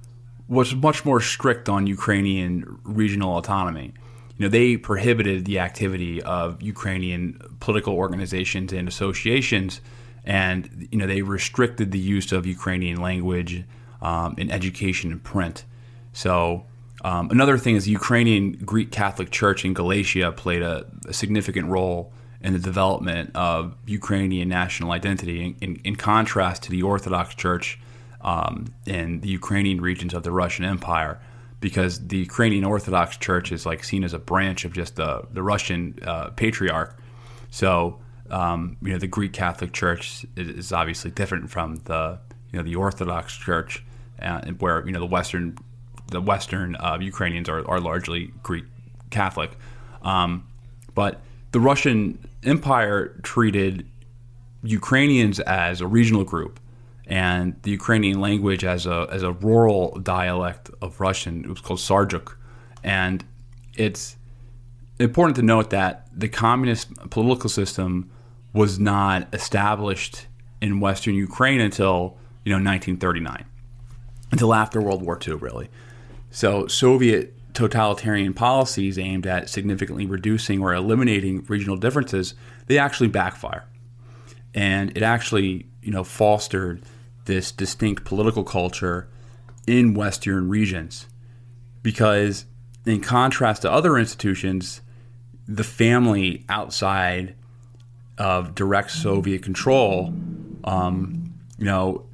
was much more strict on Ukrainian regional autonomy. You know, they prohibited the activity of Ukrainian political organizations and associations, and you know they restricted the use of Ukrainian language um, in education and print. So um, another thing is the Ukrainian Greek Catholic Church in Galicia played a, a significant role in the development of Ukrainian national identity, in, in, in contrast to the Orthodox Church um, in the Ukrainian regions of the Russian Empire, because the Ukrainian Orthodox Church is like seen as a branch of just the the Russian uh, patriarch. So um, you know the Greek Catholic Church is, is obviously different from the you know the Orthodox Church, uh, where you know the Western the Western uh, Ukrainians are, are largely Greek Catholic, um, but the Russian Empire treated Ukrainians as a regional group and the Ukrainian language as a as a rural dialect of Russian. It was called Surzhyk, and it's important to note that the communist political system was not established in Western Ukraine until you know 1939, until after World War II, really. So Soviet totalitarian policies aimed at significantly reducing or eliminating regional differences, they actually backfire. And it actually, you know, fostered this distinct political culture in Western regions. Because in contrast to other institutions, the family outside of direct Soviet control, um, you know,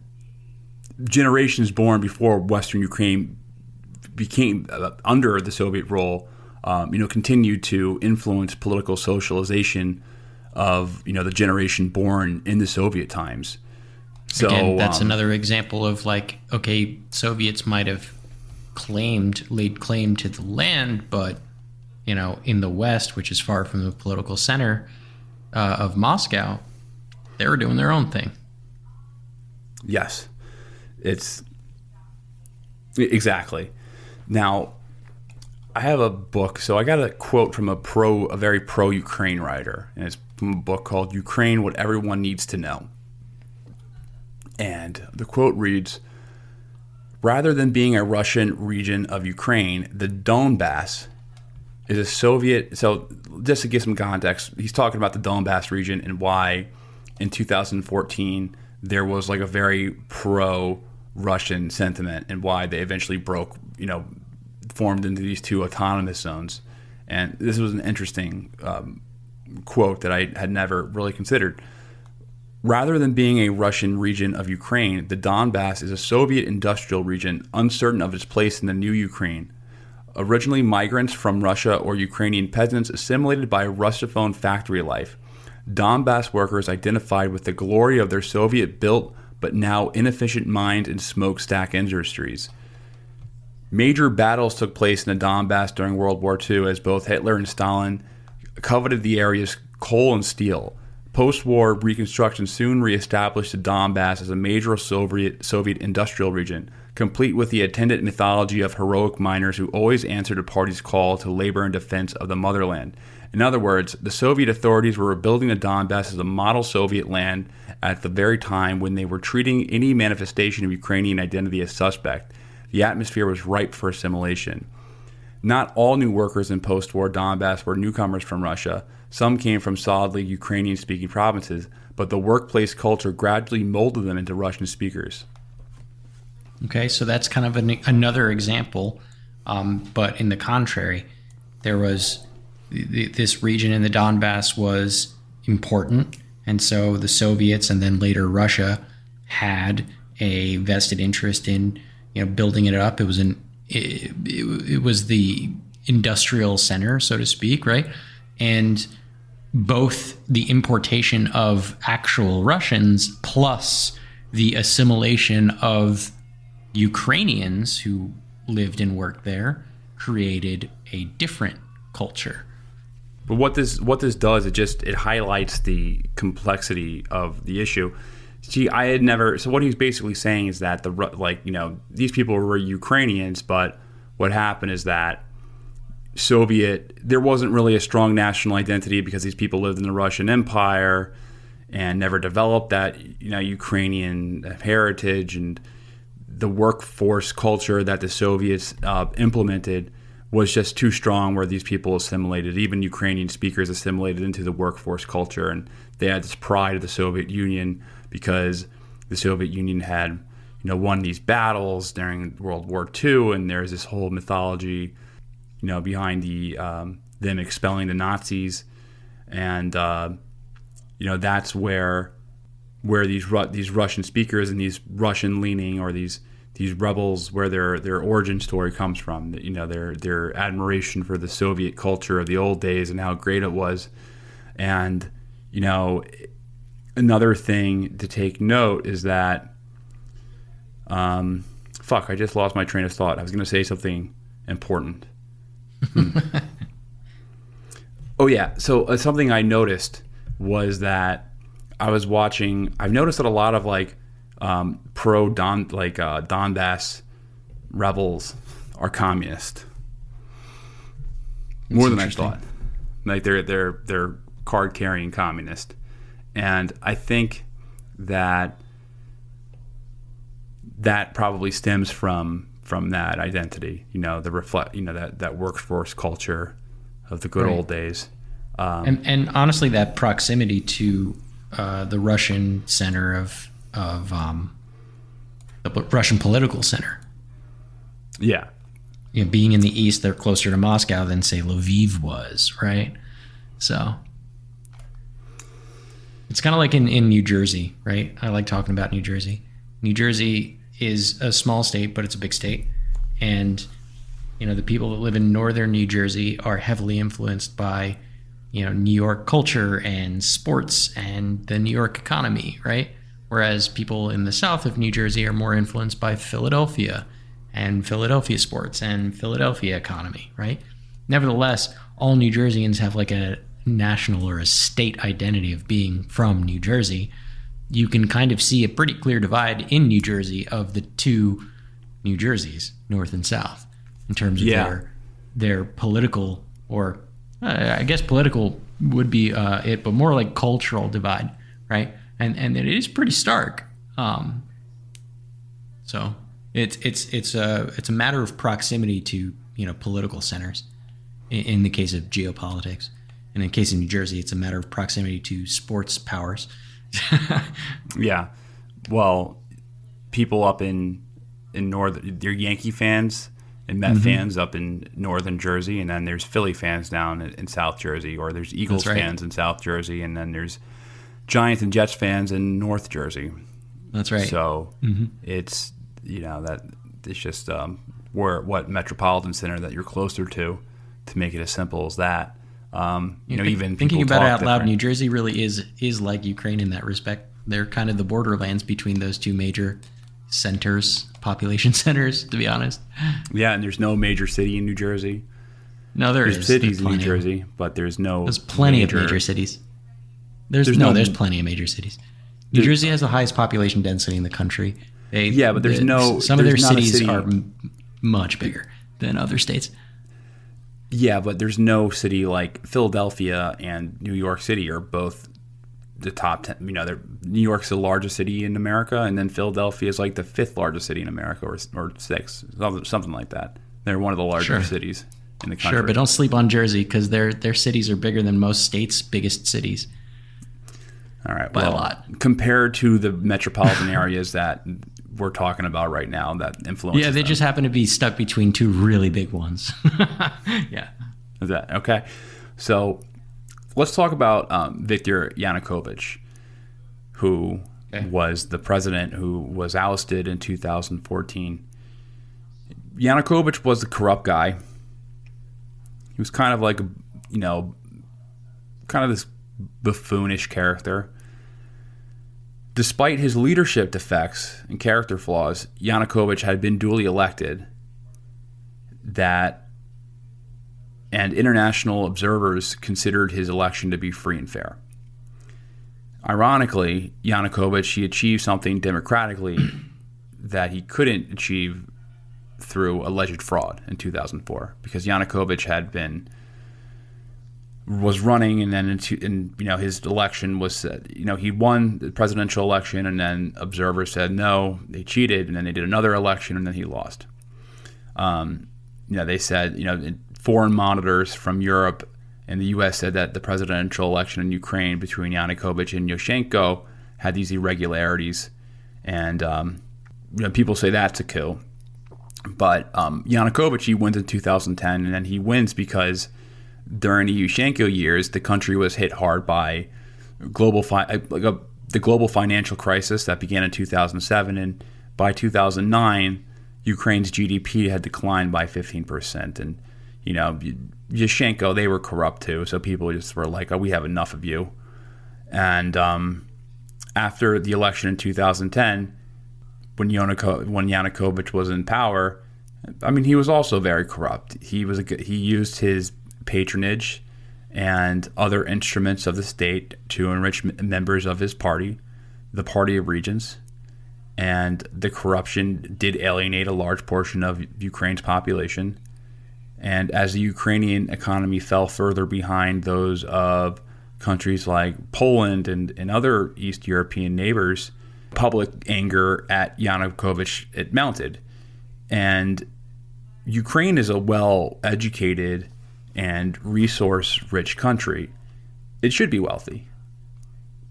generations born before Western Ukraine became uh, under the Soviet rule, um, you know, continued to influence political socialization of you know the generation born in the Soviet times. So Again, that's um, another example of like, okay, Soviets might have claimed, laid claim to the land, but you know, in the West, which is far from the political center uh, of Moscow, they were doing their own thing. Yes, it's exactly. Now, I have a book, so I got a quote from a pro, a very pro Ukraine writer, and it's from a book called "Ukraine: What Everyone Needs to Know." And the quote reads Rather than being a Russian region of Ukraine, the Donbass is a Soviet. So, just to give some context, he's talking about the Donbass region and why in 2014 there was like a very pro Russian sentiment and why they eventually broke, you know, formed into these two autonomous zones. And this was an interesting um, quote that I had never really considered. Rather than being a Russian region of Ukraine, the Donbass is a Soviet industrial region uncertain of its place in the new Ukraine. Originally migrants from Russia or Ukrainian peasants assimilated by Russophone factory life, Donbass workers identified with the glory of their Soviet built but now inefficient mines and smokestack industries. Major battles took place in the Donbass during World War II as both Hitler and Stalin coveted the area's coal and steel. Post war reconstruction soon reestablished the Donbass as a major Soviet, Soviet industrial region, complete with the attendant mythology of heroic miners who always answered a party's call to labor in defense of the motherland. In other words, the Soviet authorities were rebuilding the Donbass as a model Soviet land at the very time when they were treating any manifestation of Ukrainian identity as suspect. The atmosphere was ripe for assimilation. Not all new workers in post war Donbass were newcomers from Russia. Some came from solidly Ukrainian speaking provinces, but the workplace culture gradually molded them into Russian speakers. Okay, so that's kind of an, another example. Um, but in the contrary, there was this region in the Donbass was important, and so the Soviets and then later Russia had a vested interest in you know building it up. It was an it, it, it was the industrial center, so to speak, right? And both the importation of actual Russians plus the assimilation of Ukrainians who lived and worked there created a different culture. But what this what this does, it just it highlights the complexity of the issue. See, I had never. So what he's basically saying is that the like you know these people were Ukrainians, but what happened is that Soviet there wasn't really a strong national identity because these people lived in the Russian Empire and never developed that you know Ukrainian heritage and the workforce culture that the Soviets uh, implemented was just too strong where these people assimilated even Ukrainian speakers assimilated into the workforce culture and they had this pride of the Soviet Union because the Soviet Union had you know won these battles during World War II, and there's this whole mythology, you know, behind the um, them expelling the Nazis, and uh, you know that's where where these Ru- these Russian speakers and these Russian leaning or these these rebels where their their origin story comes from. You know their their admiration for the Soviet culture of the old days and how great it was. And you know another thing to take note is that, um, fuck, I just lost my train of thought. I was going to say something important. Hmm. oh yeah, so uh, something I noticed was that I was watching. I've noticed that a lot of like um, pro Don like uh, Donbass rebels are communist. More than I thought. Like they're they're they're card carrying communist. And I think that that probably stems from from that identity, you know, the reflect, you know, that that workforce culture of the good right. old days. Um, and, and honestly, that proximity to uh, the Russian center of of um, the Russian political center. Yeah. You know, being in the east, they're closer to Moscow than say Lviv was, right? So it's kind of like in, in New Jersey, right? I like talking about New Jersey. New Jersey is a small state, but it's a big state. And, you know, the people that live in northern New Jersey are heavily influenced by, you know, New York culture and sports and the New York economy, right? Whereas people in the south of New Jersey are more influenced by Philadelphia and Philadelphia sports and Philadelphia economy, right? Nevertheless, all New Jerseyans have like a national or a state identity of being from New Jersey, you can kind of see a pretty clear divide in New Jersey of the two New Jerseys, North and South, in terms of Yeah. their their political or uh, I guess political would be uh, it, but more like cultural divide, right? And and it is pretty stark. Um, so it's it's it's a it's a matter of proximity to you know political centers. In, in the case of geopolitics, and in case of New Jersey, it's a matter of proximity to sports powers. Yeah. Well, people up in in north, they're Yankee fans and Met Mm-hmm. fans up in northern Jersey, and then there's Philly fans down in, in South Jersey, or there's Eagles right. fans in South Jersey, and then there's Giants and Jets fans in North Jersey. That's right. So Mm-hmm. it's you know that it's just um, where what metropolitan center that you're closer to to make it as simple as that. Um, you know, Think- even thinking about it out loud. New Jersey really is is like Ukraine in that respect. They're kind of the borderlands between those two major centers, population centers. To be honest, Yeah, and there's no major city in New Jersey. no, there There's is. cities in New Jersey, but there's no. There's plenty of major cities. There's, There's no, no- there's plenty of major cities. New Jersey has the highest population density in the country. They, Yeah, but there's the- no- Some of their there's not a cities city- are m- much bigger than other states. Yeah, but there's no city like Philadelphia and New York City are both the top ten. You know, they're, New York's the largest city in America, and then Philadelphia is like the fifth largest city in America, or or sixth, something- like that. They're one of the largest Sure. cities in the country. Sure, but don't sleep on Jersey because their their cities are bigger than most states' biggest cities. All right, by a lot. compared to the metropolitan areas that we're talking about right now, that influence. Yeah, they just happen to be stuck between two really big ones. yeah. Is that okay? So let's talk about um, Viktor Yanukovych, who Okay. was the president who was ousted in 2014. Yanukovych was the corrupt guy. He was kind of like, a, you know, kind of this buffoonish character. Despite his leadership defects and character flaws, Yanukovych had been duly elected. That and international observers considered his election to be free and fair. Ironically, Yanukovych he achieved something democratically that he couldn't achieve through alleged fraud in 2004 because Yanukovych had been was running and then into and you know his election was uh, you know he won the presidential election and then observers said no they cheated and then they did another election and then he lost um, you know they said you know foreign monitors from Europe and the U.S. said that the presidential election in Ukraine between Yanukovych and Yushchenko had these irregularities and um, you know, people say that's a coup but um, Yanukovych he wins in 2010 and then he wins because during the Yushchenko years, the country was hit hard by global fi- uh, like a, the global financial crisis that began in 2007, and by 2009, Ukraine's GDP had declined by 15 percent, and you know Yushchenko they were corrupt too, so people just were like, "Oh, we have enough of you," and um, after the election in 2010, when when Yanukovych was in power, I mean, he was also very corrupt. He was a, he used his patronage and other instruments of the state to enrich members of his party, the Party of Regions, and the corruption did alienate a large portion of Ukraine's population. And as the Ukrainian economy fell further behind those of countries like Poland and, and other East European neighbors, public anger at Yanukovych it mounted. And Ukraine is a well educated and resource rich country. It should be wealthy,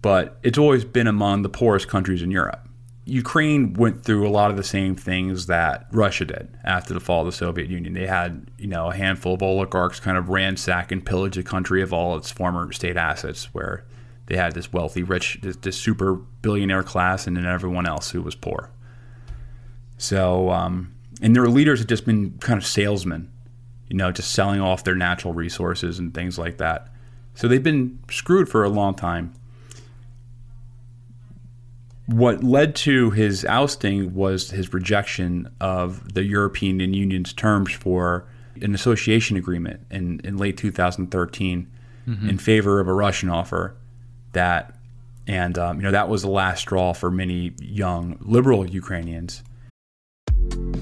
but it's always been among the poorest countries in Europe. Ukraine went through a lot of the same things that Russia did after the fall of the Soviet Union. They had, you know, a handful of oligarchs kind of ransack and pillage the country of all its former state assets, where they had this wealthy, rich, this, this super billionaire class, and then everyone else who was poor. So, um, and their leaders had just been kind of salesmen, you know, just selling off their natural resources and things like that. So they've been screwed for a long time. What led to his ousting was his rejection of the European Union's terms for an association agreement in, in late 2013 mm-hmm. in favor of a Russian offer that, and um, you know that was the last straw for many young liberal Ukrainians.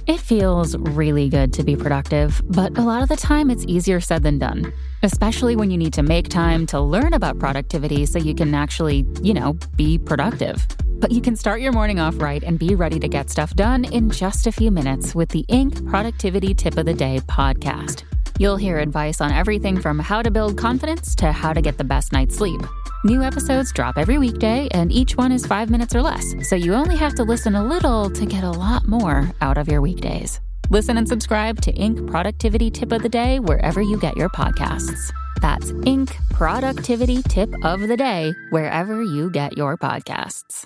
It feels really good to be productive, but a lot of the time it's easier said than done, especially when you need to make time to learn about productivity so you can actually, you know, be productive. But you can start your morning off right and be ready to get stuff done in just a few minutes with the Inc. Productivity Tip of the Day podcast. You'll hear advice on everything from how to build confidence to how to get the best night's sleep. New episodes drop every weekday, and each one is five minutes or less, so you only have to listen a little to get a lot more out of your weekdays. Listen and subscribe to Inc. Productivity Tip of the Day wherever you get your podcasts. That's Inc. Productivity Tip of the Day wherever you get your podcasts.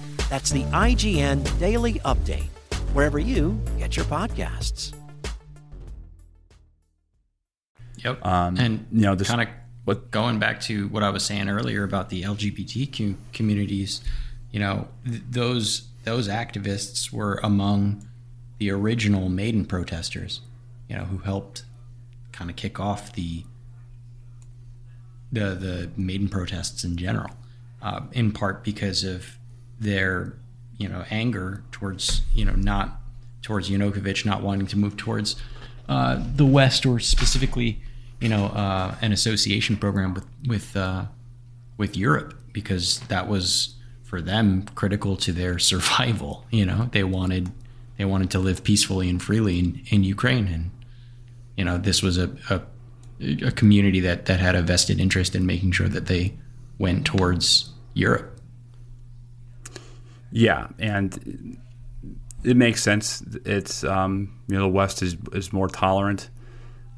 That's the IGN Daily Update, wherever you get your podcasts. Yep. Um, and you know, this kind of but going back to what I was saying earlier about the LGBTQ communities, you know, th- those those activists were among the original Maidan protesters, you know, who helped kind of kick off the the the Maidan protests in general, uh, in part because of their you know anger towards you know not towards Yanukovych not wanting to move towards uh, the West or specifically you know, uh, an association program with with uh, with Europe because that was for them critical to their survival. You know, they wanted they wanted to live peacefully and freely in, in Ukraine, and you know, this was a, a a community that that had a vested interest in making sure that they went towards Europe. Yeah, and it makes sense. It's um, you know the West is is more tolerant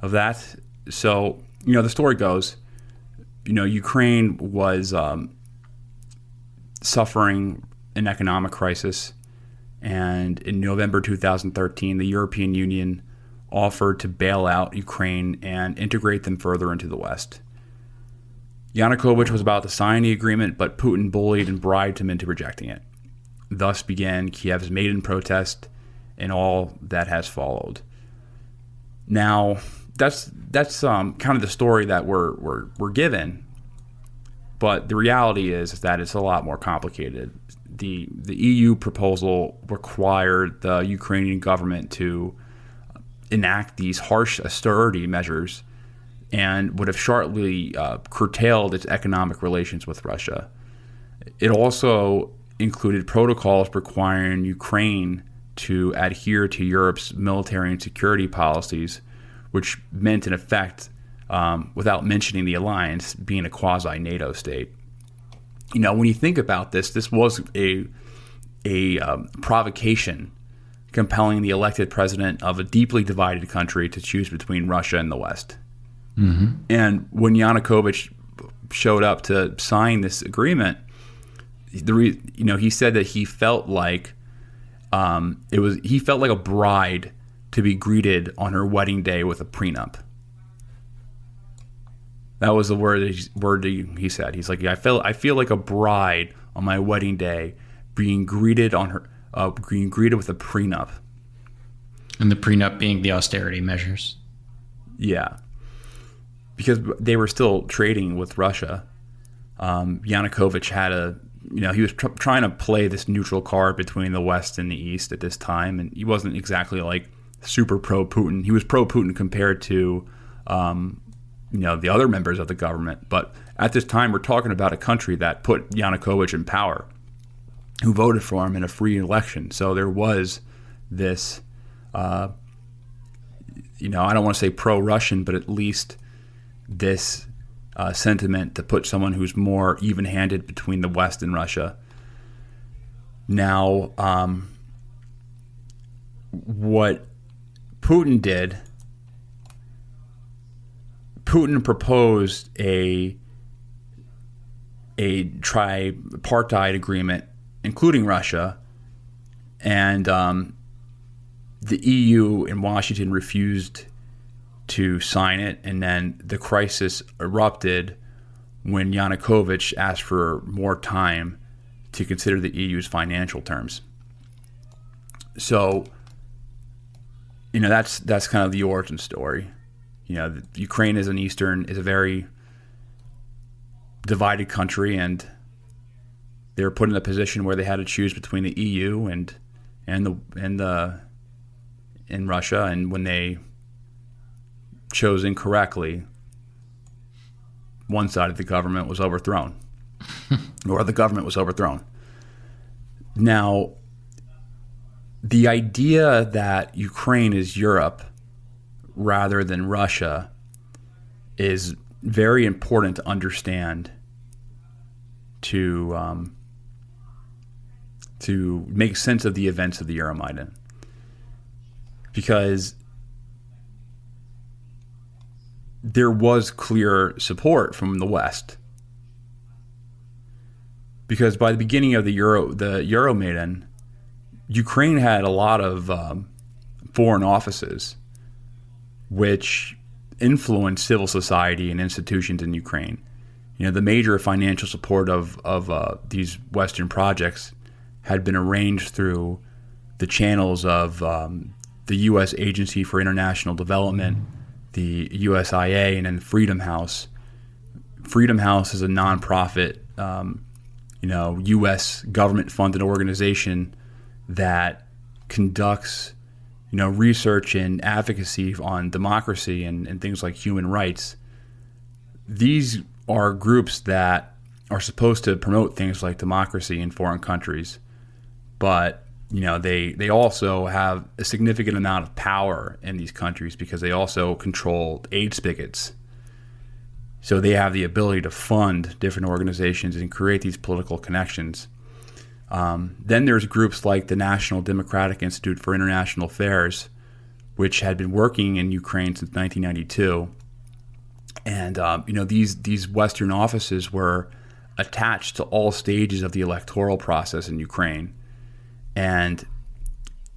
of that, so you know the story goes, you know Ukraine was um, suffering an economic crisis, and in November 2013, the European Union offered to bail out Ukraine and integrate them further into the West. Yanukovych was about to sign the agreement, but Putin bullied and bribed him into rejecting it. Thus began Kiev's Maidan protest and all that has followed. Now, that's that's um, kind of the story that we're, we're we're given. But the reality is, that it's a lot more complicated. The the EU proposal required the Ukrainian government to enact these harsh austerity measures and would have sharply uh, curtailed its economic relations with Russia. It also included protocols requiring Ukraine to adhere to Europe's military and security policies which meant, in effect, um, without mentioning the alliance, being a quasi NATO state. You know, when you think about this, this was a a um, provocation compelling the elected president of a deeply divided country to choose between Russia and the West. Mm-hmm. And when Yanukovych showed up to sign this agreement, the re- you know he said that he felt like um, it was he felt like a bride to be greeted on her wedding day with a prenup. That was the word he, word he said. He's like, yeah, I feel I feel like a bride on my wedding day, being greeted on her, uh, being greeted with a prenup. And the prenup being the austerity measures. Yeah, because they were still trading with Russia. Um, Yanukovych had a, you know, he was tr- trying to play this neutral card between the West and the East at this time, and he wasn't exactly like super pro Putin. He was pro Putin compared to um, you know the other members of the government. But at this time, we're talking about a country that put Yanukovych in power, who voted for him in a free election. So there was this, uh, you know, I don't want to say pro-Russian, but at least this uh, sentiment to put someone who's more even-handed between the West and Russia. Now, um, what Putin did Putin proposed a a tripartite agreement, including Russia, and um, the EU in Washington refused to sign it, and then the crisis erupted when Yanukovych asked for more time to consider the EU's financial terms. So, you know, that's that's kind of the origin story. You know, Ukraine is an eastern is a very divided country, and they were put in a position where they had to choose between the EU and and the and the in Russia, and when they chose correctly, one side of the government was overthrown, or the government was overthrown. Now, the idea that Ukraine is Europe rather than Russia is very important to understand to um, to make sense of the events of the Euromaidan because there was clear support from the West. Because by the beginning of the Euro, the Euromaidan, Ukraine had a lot of um, foreign offices, which influenced civil society and institutions in Ukraine. You know, the major financial support of of uh, these Western projects had been arranged through the channels of um, the U.S. Agency for International Development, the USIA, and then Freedom House. Freedom House is a nonprofit, um, you know, U.S. government-funded organization that conducts, you know, research and advocacy on democracy and, and things like human rights. These are groups that are supposed to promote things like democracy in foreign countries, but you know they they also have a significant amount of power in these countries because they also control aid spigots. So they have the ability to fund different organizations and create these political connections. Um, then there's groups like the National Democratic Institute for International Affairs, which had been working in Ukraine since 1992, and um, you know these these Western offices were attached to all stages of the electoral process in Ukraine. And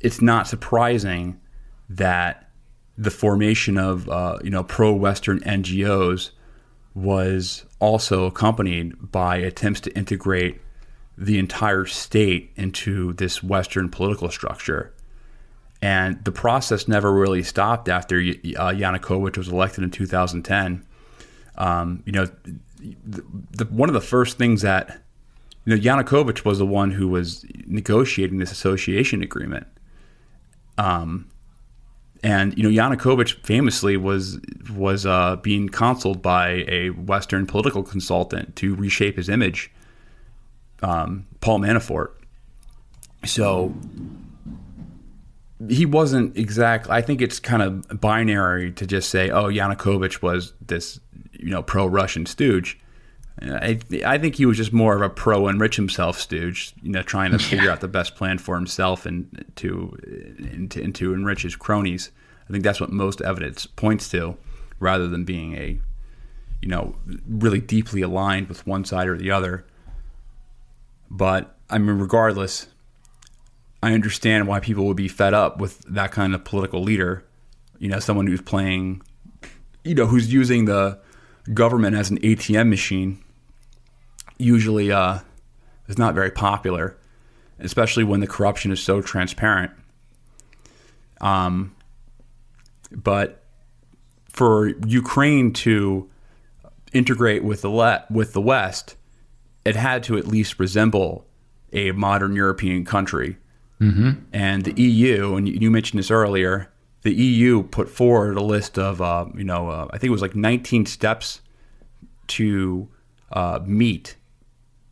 it's not surprising that the formation of uh, you know pro-Western NGOs was also accompanied by attempts to integrate the entire state into this Western political structure. And the process never really stopped after uh, Yanukovych was elected in 2010. Um, you know, the, the, one of the first things that you know, Yanukovych was the one who was negotiating this association agreement. Um, and you know, Yanukovych famously was was uh, being counseled by a Western political consultant to reshape his image, um, Paul Manafort. So he wasn't exact. I think it's kind of binary to just say, "Oh, Yanukovych was this, you know, pro-Russian stooge." I, I think he was just more of a pro enrich himself stooge, you know, trying to figure out the best plan for himself and to, and to and to enrich his cronies. I think that's what most evidence points to, rather than being a, you know, really deeply aligned with one side or the other. But I mean, regardless, I understand why people would be fed up with that kind of political leader. You know, someone who's playing, you know, who's using the government as an ATM machine usually uh, is not very popular, especially when the corruption is so transparent. Um, but for Ukraine to integrate with the le- with the West, it had to at least resemble a modern European country. Mm-hmm. And the EU, and you mentioned this earlier, the EU put forward a list of, uh, you know, uh, I think it was like 19 steps to uh, meet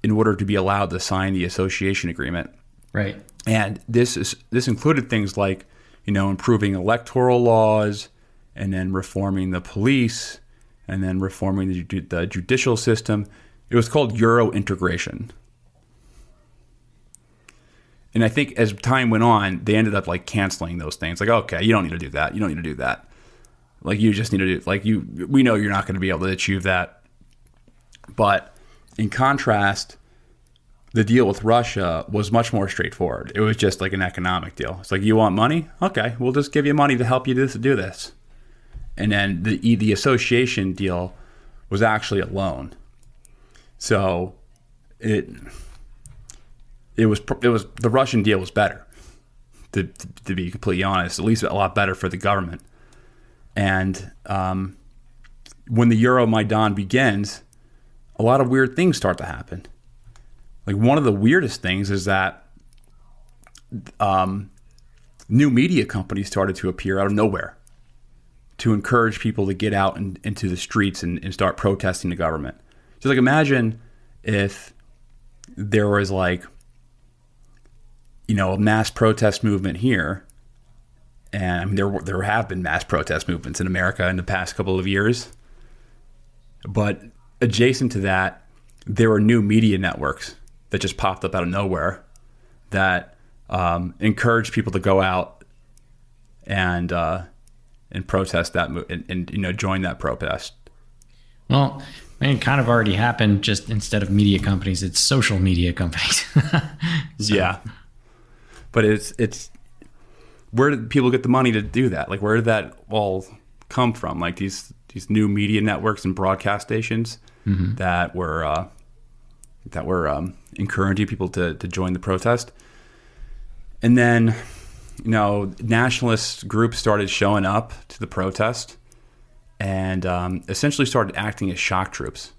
in order to be allowed to sign the association agreement. Right. And this is this included things like, you know, improving electoral laws, and then reforming the police, and then reforming the, the judicial system. It was called Euro integration. And I think as time went on, they ended up like canceling those things. Like, okay, you don't need to do that. You don't need to do that. Like you just need to do like you. We know you're not going to be able to achieve that. But in contrast, the deal with Russia was much more straightforward. It was just like an economic deal. It's like you want money, okay, we'll just give you money to help you do this. Do this. And then the the association deal was actually a loan. So it it was it was the Russian deal was better. To, to, be completely honest, at least a lot better for the government. And um, when the Euromaidan begins, a lot of weird things start to happen. Like one of the weirdest things is that um, new media companies started to appear out of nowhere to encourage people to get out and, into the streets and, and start protesting the government. Just like imagine if there was like you know a mass protest movement here and I mean there there have been mass protest movements in America in the past couple of years but adjacent to that there are new media networks that just popped up out of nowhere that um, encourage people to go out and uh, and protest that and, and you know join that protest well I mean, it kind of already happened. Just instead of media companies, it's social media companies. so. Yeah, but it's it's where did people get the money to do that? Like, where did that all come from? Like these these new media networks and broadcast stations mm-hmm. that were uh, that were um, encouraging people to to join the protest, and then you know nationalist groups started showing up to the protest and um, essentially started acting as shock troops.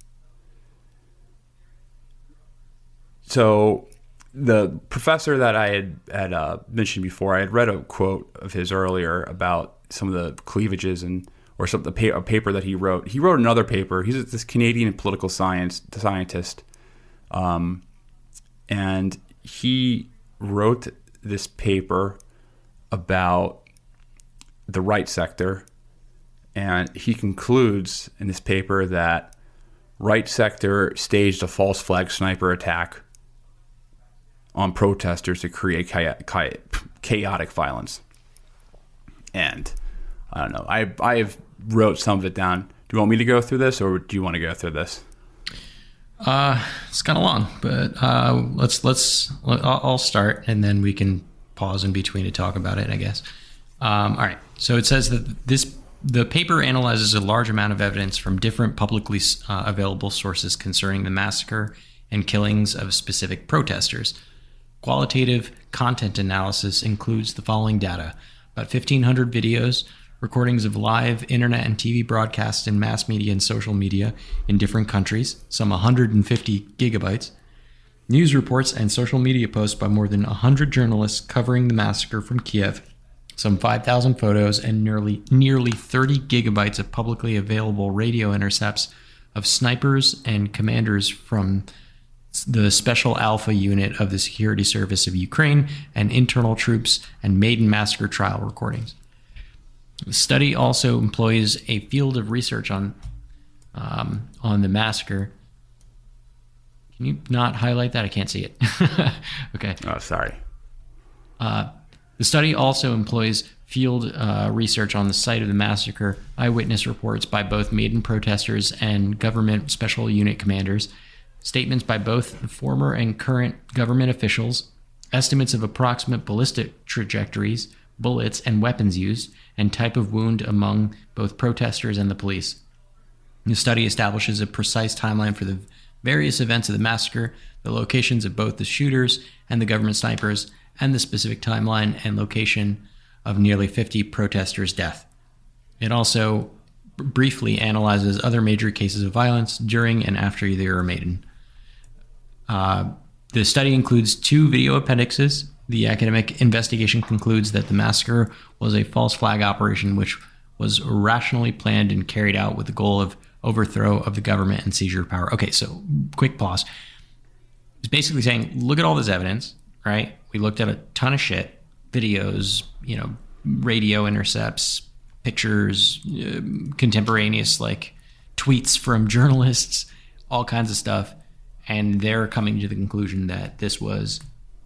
So, the professor that I had, had uh, mentioned before, I had read a quote of his earlier about some of the cleavages and or something, a paper that he wrote. He wrote another paper. He's this Canadian political science scientist, um, and he wrote this paper about the right sector and he concludes in this paper that right sector staged a false flag sniper attack on protesters to create chaotic violence. And I don't know. I I have wrote some of it down. Do you want me to go through this, or do you want to go through this? Uh, it's kind of long, but uh, let's let's I'll start, and then we can pause in between to talk about it. I guess. Um, all right. So it says that this the paper analyzes a large amount of evidence from different publicly uh, available sources concerning the massacre and killings of specific protesters. Qualitative content analysis includes the following data about 1,500 videos, recordings of live internet and TV broadcasts in mass media and social media in different countries, some 150 gigabytes, news reports and social media posts by more than 100 journalists covering the massacre from Kiev some 5,000 photos, and nearly nearly 30 gigabytes of publicly available radio intercepts of snipers and commanders from the Special Alpha Unit of the Security Service of Ukraine and internal troops and Maidan massacre trial recordings. The study also employs a field of research on um, on the massacre. Can you not highlight that? I can't see it. okay. Oh, sorry. Uh, the study also employs field uh, research on the site of the massacre, eyewitness reports by both Maidan protesters and government special unit commanders, statements by both the former and current government officials, estimates of approximate ballistic trajectories, bullets, and weapons used, and type of wound among both protesters and the police. The study establishes a precise timeline for the various events of the massacre, the locations of both the shooters and the government snipers, and the specific timeline and location of nearly 50 protesters' death. It also briefly analyzes other major cases of violence during and after the Euromaidan. Uh, the study includes two video appendixes. The academic investigation concludes that the massacre was a false flag operation which was rationally planned and carried out with the goal of overthrow of the government and seizure of power. Okay, so quick pause. It's basically saying, look at all this evidence, right? We looked at a ton of shit, videos, you know, radio intercepts, pictures, uh, contemporaneous like tweets from journalists, all kinds of stuff, and they're coming to the conclusion that this was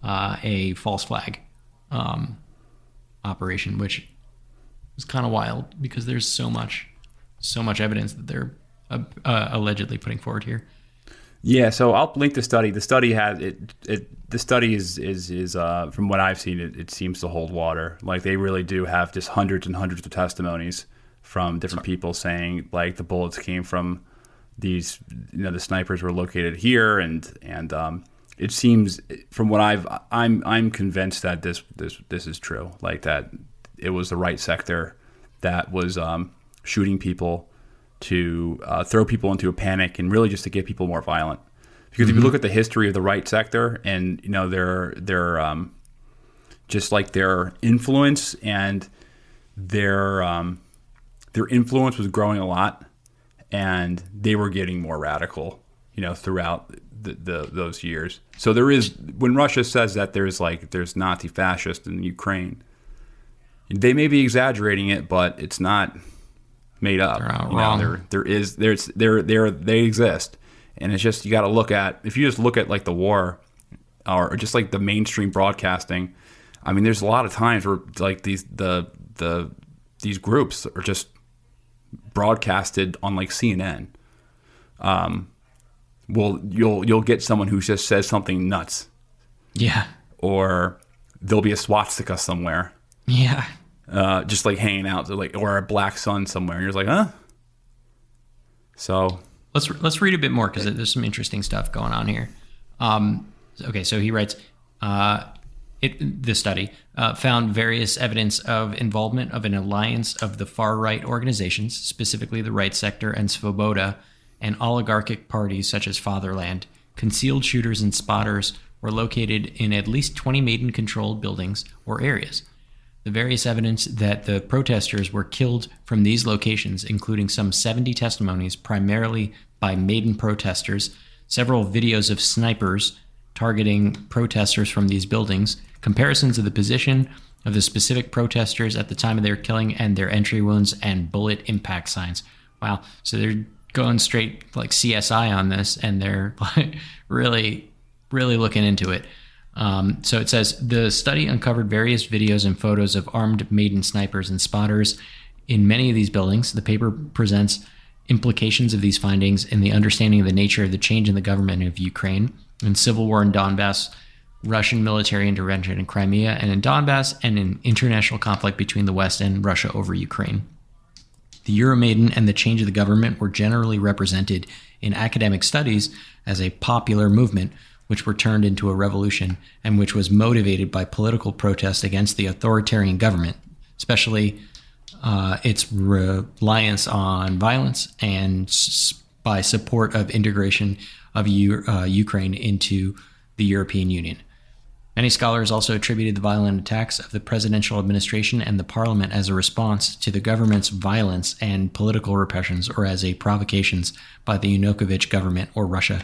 uh, a false flag um, operation, which is kind of wild because there's so much, so much evidence that they're uh, uh, allegedly putting forward here. Yeah, so I'll link the study. The study has it. It the study is is is uh, from what I've seen, it, it seems to hold water. Like they really do have just hundreds and hundreds of testimonies from different people saying like the bullets came from these. You know, the snipers were located here, and and um, it seems from what I've I'm I'm convinced that this this this is true. Like that it was the right sector that was um, shooting people to uh, throw people into a panic and really just to get people more violent. Because mm-hmm. if you look at the history of the right sector and you know their their um, just like their influence and their um, their influence was growing a lot, and they were getting more radical, you know, throughout the, the, those years. So there is when Russia says that there's like there's Nazi fascist in Ukraine, they may be exaggerating it, but it's not made up. They're you wrong. Know, there there is there's there there they exist, and it's just you got to look at if you just look at like the war, or just like the mainstream broadcasting. I mean, there's a lot of times where like these the the these groups are just broadcasted on like CNN. Um, well, you'll you'll get someone who just says something nuts. Yeah. Or there'll be a swastika somewhere. Yeah uh, just like hanging out, like or a black sun somewhere, and you're just like, huh. So let's let's read a bit more because there's some interesting stuff going on here. Um, okay, so he writes, uh, it, the study uh, found various evidence of involvement of an alliance of the far right organizations, specifically the right sector and Svoboda, and oligarchic parties such as Fatherland. Concealed shooters and spotters were located in at least 20 Maidan controlled buildings or areas. The various evidence that the protesters were killed from these locations, including some 70 testimonies, primarily by Maidan protesters, several videos of snipers targeting protesters from these buildings, comparisons of the position of the specific protesters at the time of their killing and their entry wounds, and bullet impact signs. Wow. So they're going straight like CSI on this, and they're like really, really looking into it. Um, so it says the study uncovered various videos and photos of armed Maidan snipers and spotters in many of these buildings. The paper presents implications of these findings in the understanding of the nature of the change in the government of Ukraine and civil war in Donbass, Russian military intervention in Crimea and in Donbass, and in international conflict between the West and Russia over Ukraine. The Euromaidan and the change of the government were generally represented in academic studies as a popular movement which were turned into a revolution and which was motivated by political protest against the authoritarian government, especially uh, its reliance on violence and s- by support of integration of U- uh, Ukraine into the European Union. Many scholars also attributed the violent attacks of the presidential administration and the parliament as a response to the government's violence and political repressions or as a provocations by the Yanukovych government or Russia.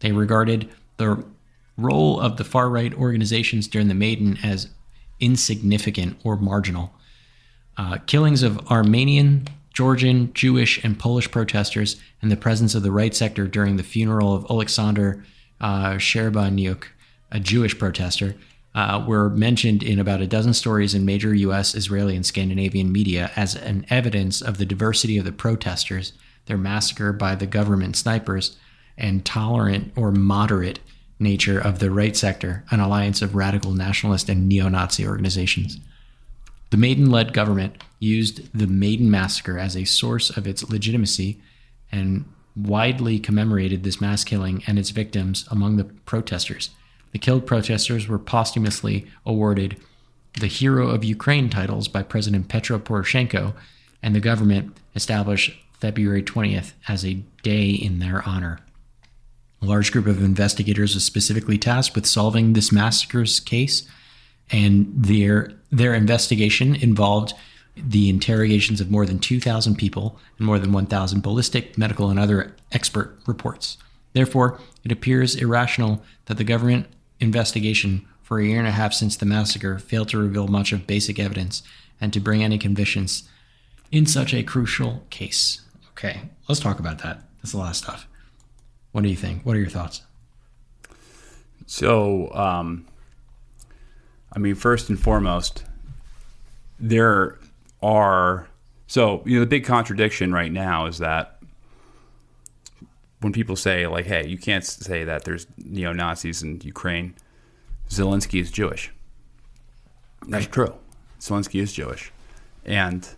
They regarded the role of the far right organizations during the Maidan as insignificant or marginal. Uh, killings of Armenian, Georgian, Jewish, and Polish protesters, and the presence of the right sector during the funeral of Alexander uh, Shcherbanyuk, a Jewish protester, uh, were mentioned in about a dozen stories in major U.S., Israeli, and Scandinavian media as an evidence of the diversity of the protesters, their massacre by the government snipers, and tolerant or moderate nature of the right sector, an alliance of radical nationalist and neo Nazi organizations. The Maidan led government used the Maidan massacre as a source of its legitimacy and widely commemorated this mass killing and its victims among the protesters. The killed protesters were posthumously awarded the Hero of Ukraine titles by President Petro Poroshenko, and the government established February 20th as a day in their honor. A large group of investigators was specifically tasked with solving this massacre's case, and their their investigation involved the interrogations of more than 2,000 people and more than 1,000 ballistic, medical, and other expert reports. Therefore, it appears irrational that the government investigation for a year and a half since the massacre failed to reveal much of basic evidence and to bring any convictions in such a crucial case. Okay, let's talk about that. That's a lot of stuff. What do you think? What are your thoughts? So, um, I mean, first and foremost, there are so you know the big contradiction right now is that when people say like, "Hey, you can't say that there's neo Nazis in Ukraine," Zelensky is Jewish. That's true. Zelensky is Jewish, and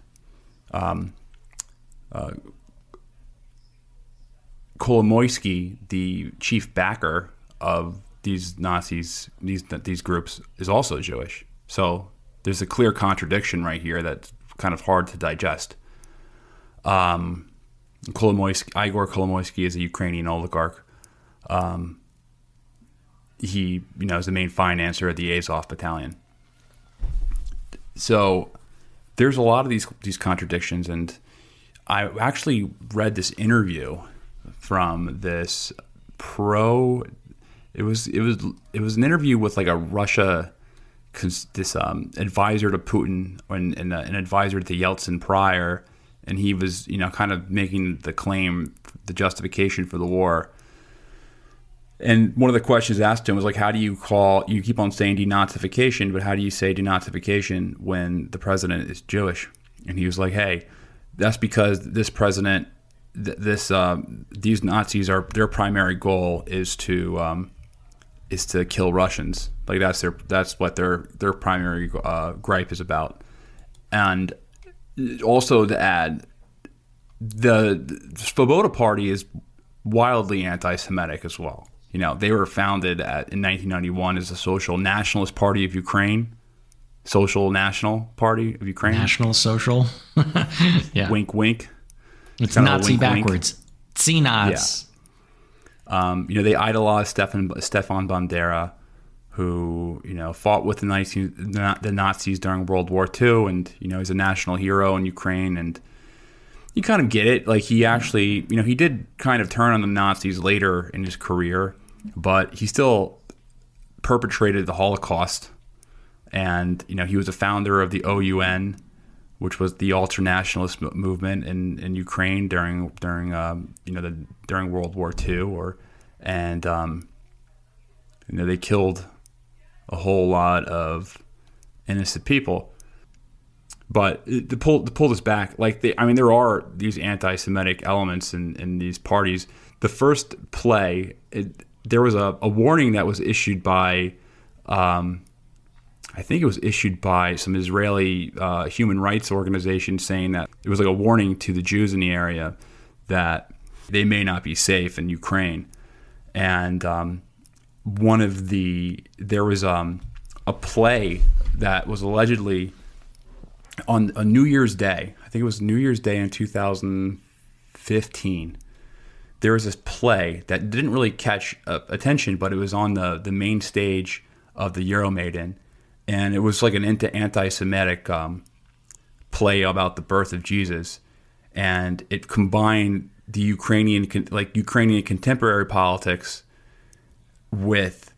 um, uh, Kolomoisky, the chief backer of these Nazis, these these groups, is also Jewish. So there's a clear contradiction right here that's kind of hard to digest. Um, Kolomoisky, Igor Kolomoisky is a Ukrainian oligarch. Um, he, you know, is the main financier of the Azov battalion. So there's a lot of these these contradictions, and I actually read this interview from this pro. It was it was it was an interview with like a Russia this um, advisor to Putin and, and uh, an advisor to Yeltsin prior, and he was you know kind of making the claim, the justification for the war. And one of the questions asked him was like, "How do you call? You keep on saying denazification, but how do you say denazification when the president is Jewish?" And he was like, "Hey, that's because this president, th- this uh, these Nazis are their primary goal is to um, is to kill Russians. Like that's their that's what their their primary uh, gripe is about. And also to add, the, the Svoboda Party is wildly anti-Semitic as well. You know, they were founded at, in 1991 as the Social Nationalist Party of Ukraine. Social National Party of Ukraine. National Social. yeah. Wink, wink. It's, it's Nazi wink, backwards. Tsinas. Yeah. Um, you know, they idolized Stefan Stefan Bandera, who you know fought with the Nazis, the Nazis during World War II, and you know he's a national hero in Ukraine, and you kind of get it. Like he actually, you know, he did kind of turn on the Nazis later in his career, but he still perpetrated the Holocaust. And, you know, he was a founder of the OUN, which was the ultra nationalist movement in, in Ukraine during, during, um, you know, the, during World War II or, and, um, you know, they killed a whole lot of innocent people. But to pull to pull this back, like they, I mean, there are these anti-Semitic elements in, in these parties. The first play, it, there was a, a warning that was issued by, um, I think it was issued by some Israeli uh, human rights organization saying that it was like a warning to the Jews in the area that they may not be safe in Ukraine. And um, one of the there was um, a play that was allegedly on a New Year's Day. I think it was New Year's Day in 2015 there was this play that didn't really catch uh, attention, but it was on the the main stage of the Euromaidan, and it was like an anti-Semitic um, play about the birth of Jesus, and it combined the Ukrainian like Ukrainian contemporary politics with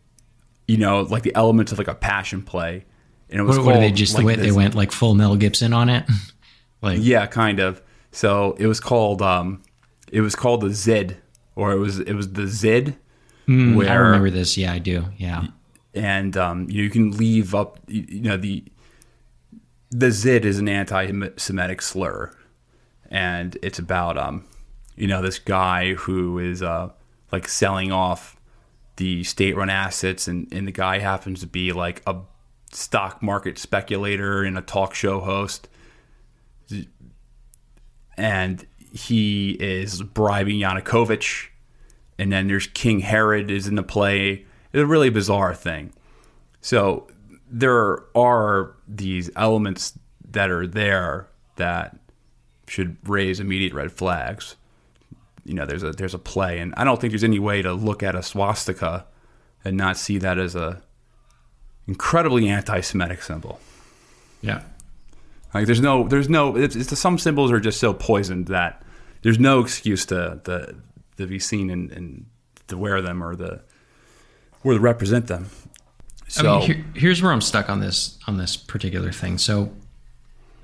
you know like the elements of like a passion play, and it was what, called, what they just like they went like full Mel Gibson on it, like yeah, kind of. So it was called. Um, it was called the Zid, or it was it was the Zid. Mm, where, I remember this. Yeah, I do. Yeah, and um, you, know, you can leave up. You know the the Zid is an anti-Semitic slur, and it's about um, you know, this guy who is uh, like selling off the state-run assets, and and the guy happens to be like a stock market speculator and a talk show host, and he is bribing Yanukovych, and then there's King Herod is in the play. It's a really bizarre thing. So there are these elements that are there that should raise immediate red flags. You know, there's a there's a play, and I don't think there's any way to look at a swastika and not see that as a incredibly anti-Semitic symbol. Yeah. Like there's no, there's no. It's, it's some symbols are just so poisoned that there's no excuse to to, to be seen and, and to wear them or the or to represent them. So I mean, here, here's where I'm stuck on this on this particular thing. So,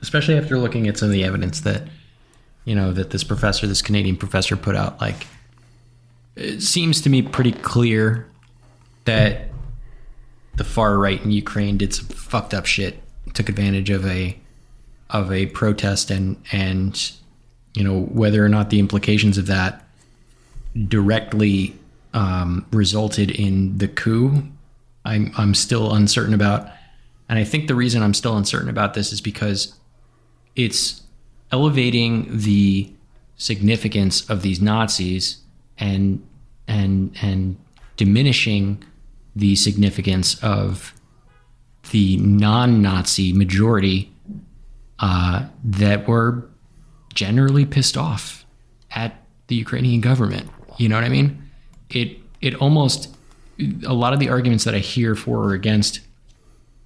especially after looking at some of the evidence that you know that this professor, this Canadian professor, put out, like it seems to me pretty clear that the far right in Ukraine did some fucked up shit, took advantage of a of a protest and and you know whether or not the implications of that directly um, resulted in the coup. I'm I'm still uncertain about, and I think the reason I'm still uncertain about this is because it's elevating the significance of these Nazis and and and diminishing the significance of the non-Nazi majority uh, that were generally pissed off at the Ukrainian government. You know what I mean? It it almost a lot of the arguments that I hear for or against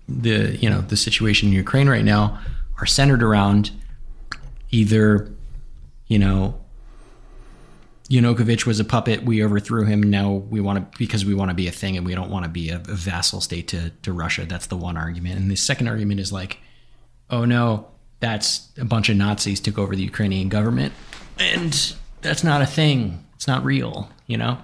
the you know the situation in Ukraine right now are centered around either you know Yanukovych was a puppet. We overthrew him. Now we want to because we want to be a thing, and we don't want to be a, a, vassal state to to Russia. That's the one argument. And the second argument is like, oh no, that's a bunch of Nazis took over the Ukrainian government, and that's not a thing. It's not real. You know,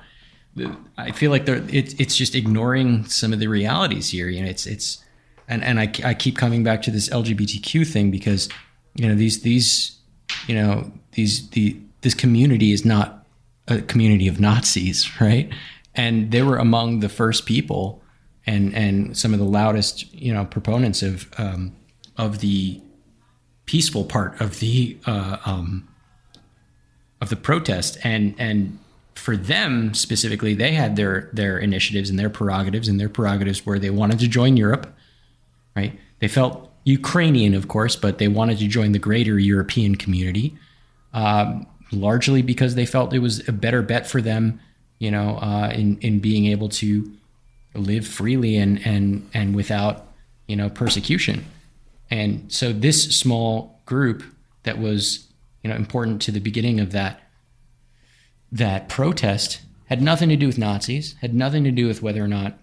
I feel like they it's it's just ignoring some of the realities here. You know, it's it's and and I I keep coming back to this LGBTQ thing because you know these these you know these the this community is not a community of Nazis, right? And they were among the first people and and some of the loudest, you know, proponents of um, of the peaceful part of the uh, um, of the protest, and and for them specifically, they had their their initiatives and their prerogatives, and their prerogatives where they wanted to join Europe, right? They felt Ukrainian, of course, but they wanted to join the greater European community. Um, largely because they felt it was a better bet for them, you know, uh, in in being able to live freely and and and without you know persecution. And so this small group that was you know important to the beginning of that that protest had nothing to do with Nazis, had nothing to do with whether or not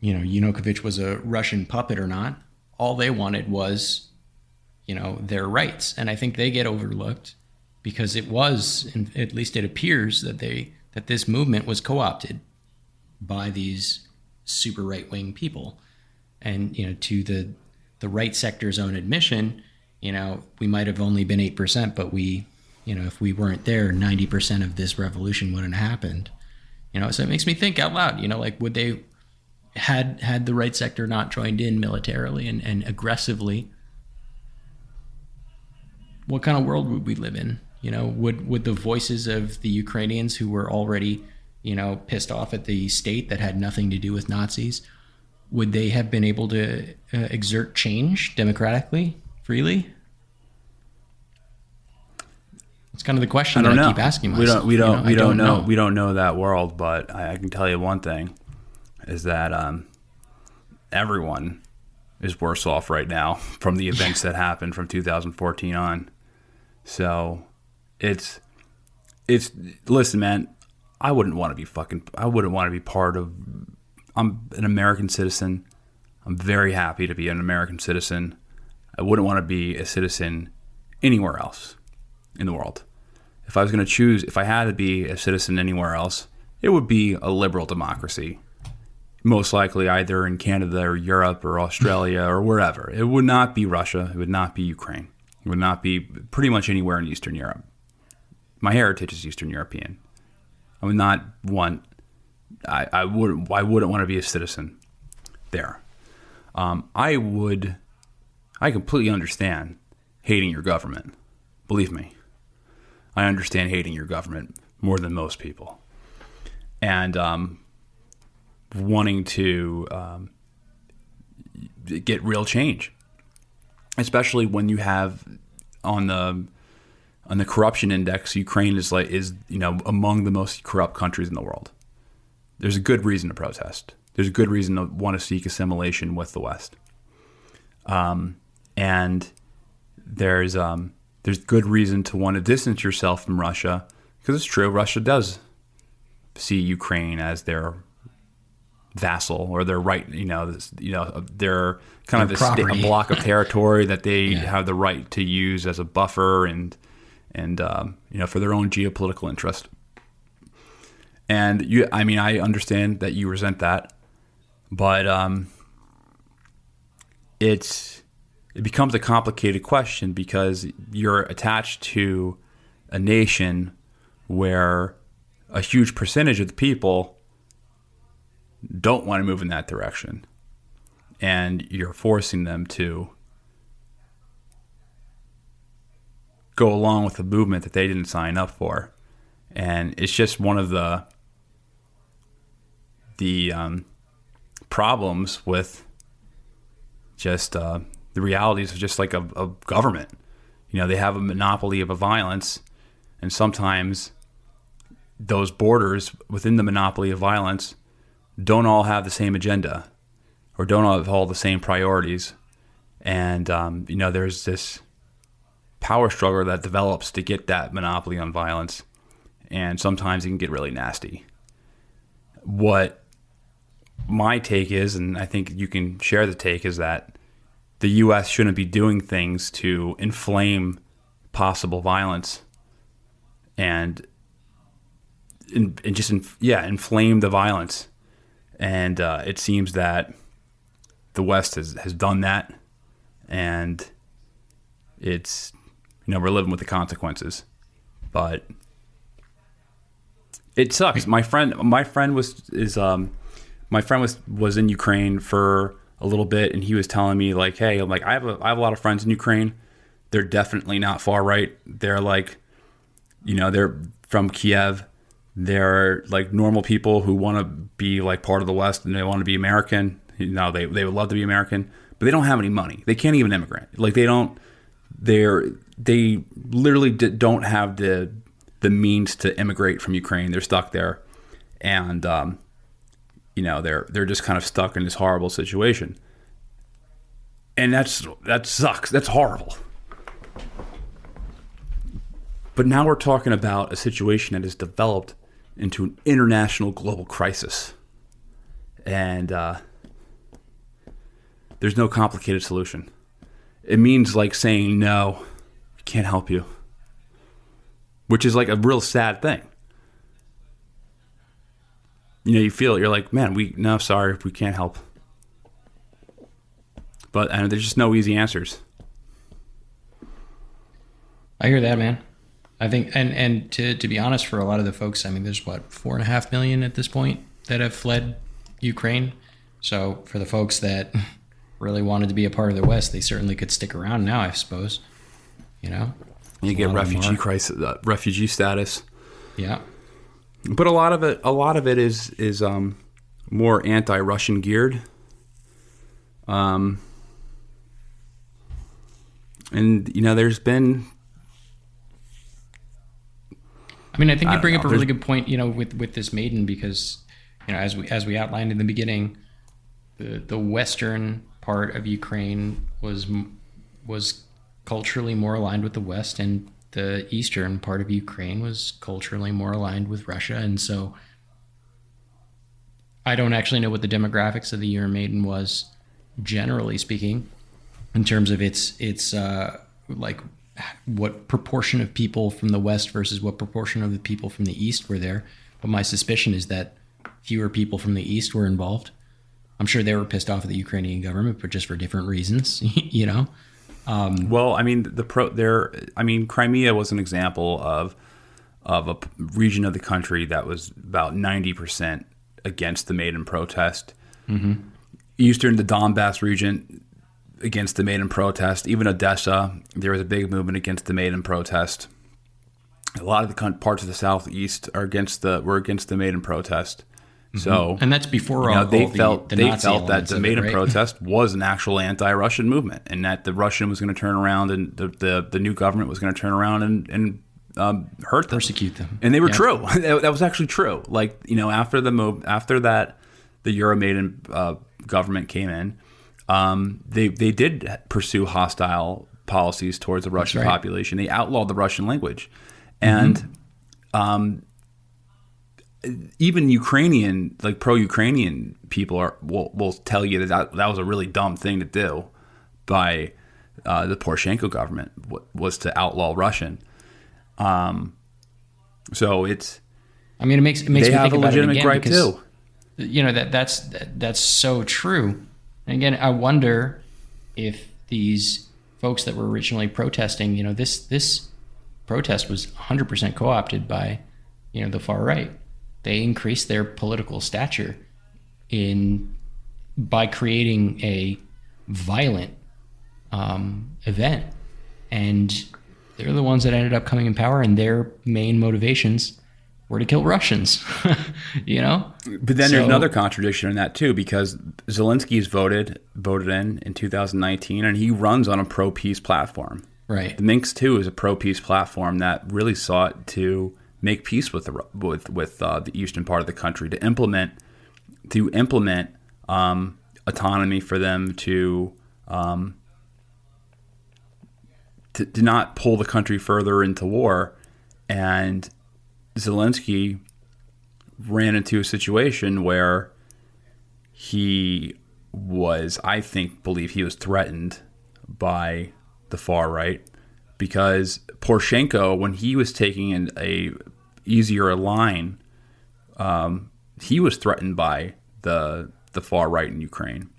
you know Yanukovych was a Russian puppet or not. All they wanted was you know their rights, and I think they get overlooked because it was, at least it appears that they that this movement was co-opted by these super right-wing people, and you know to the the right sector's own admission, you know we might have only been eight percent, but we, you know, if we weren't there, ninety percent of this revolution wouldn't have happened. You know, so it makes me think out loud. You know, like would they had had the right sector not joined in militarily and, and aggressively what kind of world would we live in you know, would would the voices of the Ukrainians who were already, you know, pissed off at the state that had nothing to do with Nazis, would they have been able to uh, exert change democratically, freely? It's kind of the question I, that I keep asking myself. We don't. We don't. You know, we don't, don't know. know. We don't know that world, but I, I, can tell you one thing: is that um, everyone is worse off right now from the events that happened from 2014 on. So it's it's listen, man. I wouldn't want to be fucking. I wouldn't want to be part of. I'm an American citizen. I'm very happy to be an American citizen. I wouldn't want to be a citizen anywhere else in the world. If I was going to choose, if I had to be a citizen anywhere else, it would be a liberal democracy. Most likely either in Canada or Europe or Australia or wherever. It would not be Russia. It would not be Ukraine. It would not be pretty much anywhere in Eastern Europe. My heritage is Eastern European. I would not want. I, I wouldn't. I wouldn't want to be a citizen there. Um, I would. I completely understand hating your government. Believe me, I understand hating your government more than most people, and um, wanting to um, get real change, especially when you have on the on the corruption index, Ukraine is like is you know among the most corrupt countries in the world. There's a good reason to protest. There's a good reason to want to seek assimilation with the West. Um, and there's um, there's good reason to want to distance yourself from Russia because it's true. Russia does see Ukraine as their vassal or their right, you know, this, you know, their kind of a, a, block of territory that they yeah. have the right to use as a buffer and and um, you know for their own geopolitical interest. And you, I mean, I understand that you resent that, but um, it's it becomes a complicated question because you're attached to a nation where a huge percentage of the people don't want to move in that direction. And you're forcing them to go along with a movement that they didn't sign up for. And it's just one of the the um, problems with just uh, the realities of just like a, a government. You know, they have a monopoly of a violence, and sometimes those borders within the monopoly of violence don't all have the same agenda or don't all have all the same priorities. And, um, you know, there's this power struggle that develops to get that monopoly on violence. And sometimes it can get really nasty. What my take is, and I think you can share the take, is that the U.S. shouldn't be doing things to inflame possible violence and and, just yeah inflame the violence. And uh, it seems that the West has has done that, and it's you know we're living with the consequences, but it sucks. My friend, my friend was is um my friend was was in Ukraine for a little bit, and he was telling me like, hey, I'm like I have a I have a lot of friends in Ukraine. They're definitely not far right. They're like, you know, they're from Kiev. They're like normal people who want to be like part of the West and they want to be American. You know, they they would love to be American, but they don't have any money. They can't even immigrate. Like they don't. They're they literally don't have the the means to immigrate from Ukraine. They're stuck there, and um, you know they're they're just kind of stuck in this horrible situation and that's that sucks that's horrible but now we're talking about a situation that has developed into an international global crisis and uh, there's no complicated solution it means like saying no we can't help you which is like a real sad thing you know, you feel it. You're like, man, we no, sorry, we can't help. But and there's just no easy answers. I hear that, man. I think, and and to to be honest, for a lot of the folks, I mean, there's what four and a half million at this point that have fled Ukraine. So for the folks that really wanted to be a part of the West, they certainly could stick around now, I suppose. You know, you get refugee crisis, uh, refugee status. Yeah, but a lot of it, a lot of it is is um, more anti-Russian geared. Um, and you know, there's been. I mean, I think you bring know, up a really good point. You know, with with this Maidan because you know, as we as we outlined in the beginning, the the western part of Ukraine was was culturally more aligned with the West, and the eastern part of Ukraine was culturally more aligned with Russia. And so I don't actually know what the demographics of the Euromaidan was, generally speaking, in terms of its its uh, like what proportion of people from the west versus what proportion of the people from the east were there. But my suspicion is that fewer people from the east were involved. I'm sure they were pissed off at the Ukrainian government, but just for different reasons, you know. Um, well, I mean, the pro there. I mean, Crimea was an example of of a region of the country that was about ninety percent against the Maidan protest. Mm-hmm. Eastern, the Donbass region, against the Maidan protest. Even Odessa, there was a big movement against the Maidan protest. A lot of the parts of the southeast are against the were against the Maidan protest. So, mm-hmm. and that's before you know, they felt the, the they Nazi felt that the Maidan right? protest was an actual anti-Russian movement, and that the Russian was going to turn around, and the, the, the new government was going to turn around and and um, hurt them, persecute them, and they were true. that was actually true. Like you know, after the move, after that, the Euromaidan uh, government came in. Um, they they did pursue hostile policies towards the Russian right. population. They outlawed the Russian language, and mm-hmm. um, even Ukrainian, like pro-Ukrainian people are will, will tell you that, that that was a really dumb thing to do by uh, the Poroshenko government was to outlaw Russian. Um, so it's. I mean, it makes it makes me think about it again because, too. You know that that's that, that's so true. And again, I wonder if these folks that were originally protesting, you know, this this protest was 100% co-opted by, you know, the far right. They increased their political stature in by creating a violent um, event, and they're the ones that ended up coming in power, and their main motivations were to kill Russians. you know. But then so, there's another contradiction in that too, because Zelensky's voted voted in in 2019, and he runs on a pro peace platform. Right. The Minsk too is a pro peace platform that really sought to make peace with the with with uh, the eastern part of the country to implement to implement um, autonomy for them to, um, to to not pull the country further into war, and Zelensky ran into a situation where he was, I think, believe he was threatened by the far right because Poroshenko, when he was taking an a easier line, um, he was threatened by the the far right in Ukraine.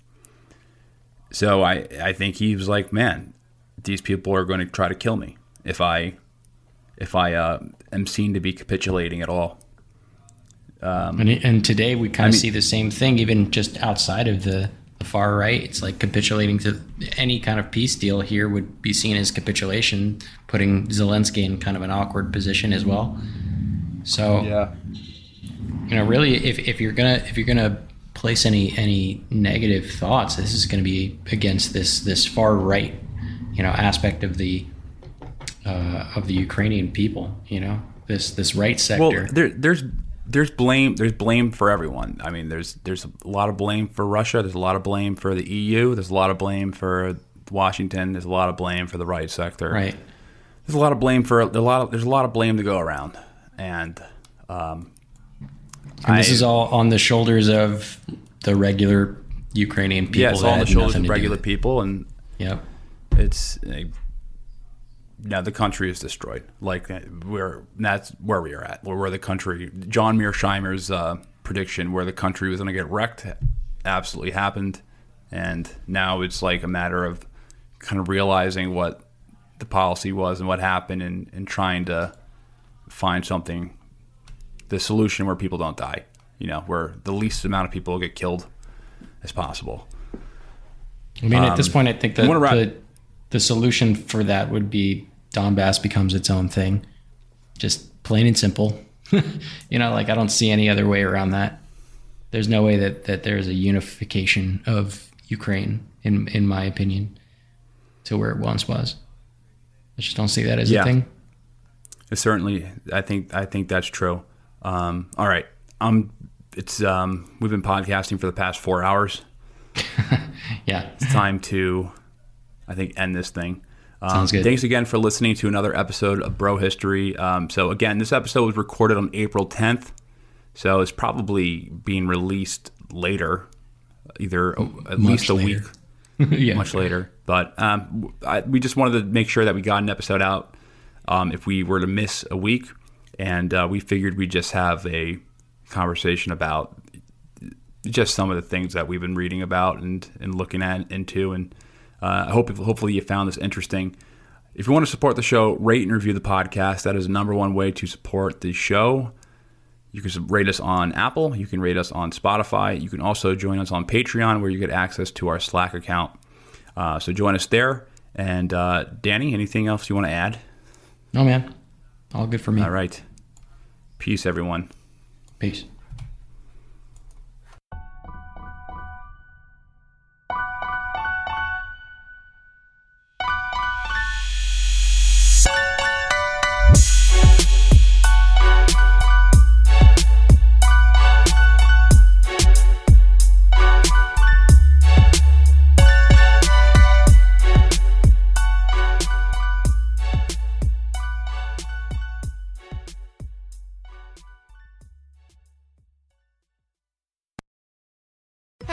So I I think he was like, man, these people are going to try to kill me if I if I uh, am seen to be capitulating at all. Um, and, and, today we kind of mean, see the same thing, even just outside of the, the, far right. It's like capitulating to any kind of peace deal here would be seen as capitulation, putting Zelensky in kind of an awkward position as well. So, yeah, you know, really, if, if you're gonna if you're gonna place any any negative thoughts, this is going to be against this this far right, you know, aspect of the uh, of the Ukrainian people. You know, this this right sector. Well, there, there's there's blame there's blame for everyone. I mean, there's there's a lot of blame for Russia. There's a lot of blame for the EU. There's a lot of blame for Washington. There's a lot of blame for the right sector. Right. There's a lot of blame for a lot of there's a lot of blame to go around, and um, and this I, is all on the shoulders of the regular Ukrainian people. Yeah, it's all on the shoulders of regular people, and yep, it's now the country is destroyed. Like we're that's where we are at. Where the country, John Mearsheimer's uh, prediction, where the country was going to get wrecked, absolutely happened, and now it's like a matter of kind of realizing what the policy was and what happened, and, and trying to find something, the solution where people don't die. You know, where the least amount of people get killed as possible. I mean, um, at this um, point, I think that the, solution for that would be Donbass becomes its own thing. Just plain and simple. you know, like I don't see any other way around that. There's no way that, that there's a unification of Ukraine, in in my opinion, to where it once was. I just don't see that as yeah. a thing. It Certainly, I think I think that's true. Um, all right, um, it's um, we've been podcasting for the past four hours. yeah, it's time to, I think, end this thing. Um, Sounds good. Thanks again for listening to another episode of Bro History. Um, so again, this episode was recorded on April 10th, so it's probably being released later, either at much least a later. week, yeah. much later. But um, I, we just wanted to make sure that we got an episode out um, if we were to miss a week, and uh, we figured we'd just have a conversation about just some of the things that we've been reading about and, and looking at into and uh, I hope hopefully you found this interesting. If you want to support the show, rate and review the podcast. That is the number one way to support the show. You can rate us on Apple. You can rate us on Spotify. You can also join us on Patreon, where you get access to our Slack account. Uh, so join us there. And uh, Danny, anything else you want to add? No, man. All good for me. All right. Peace, everyone. Peace.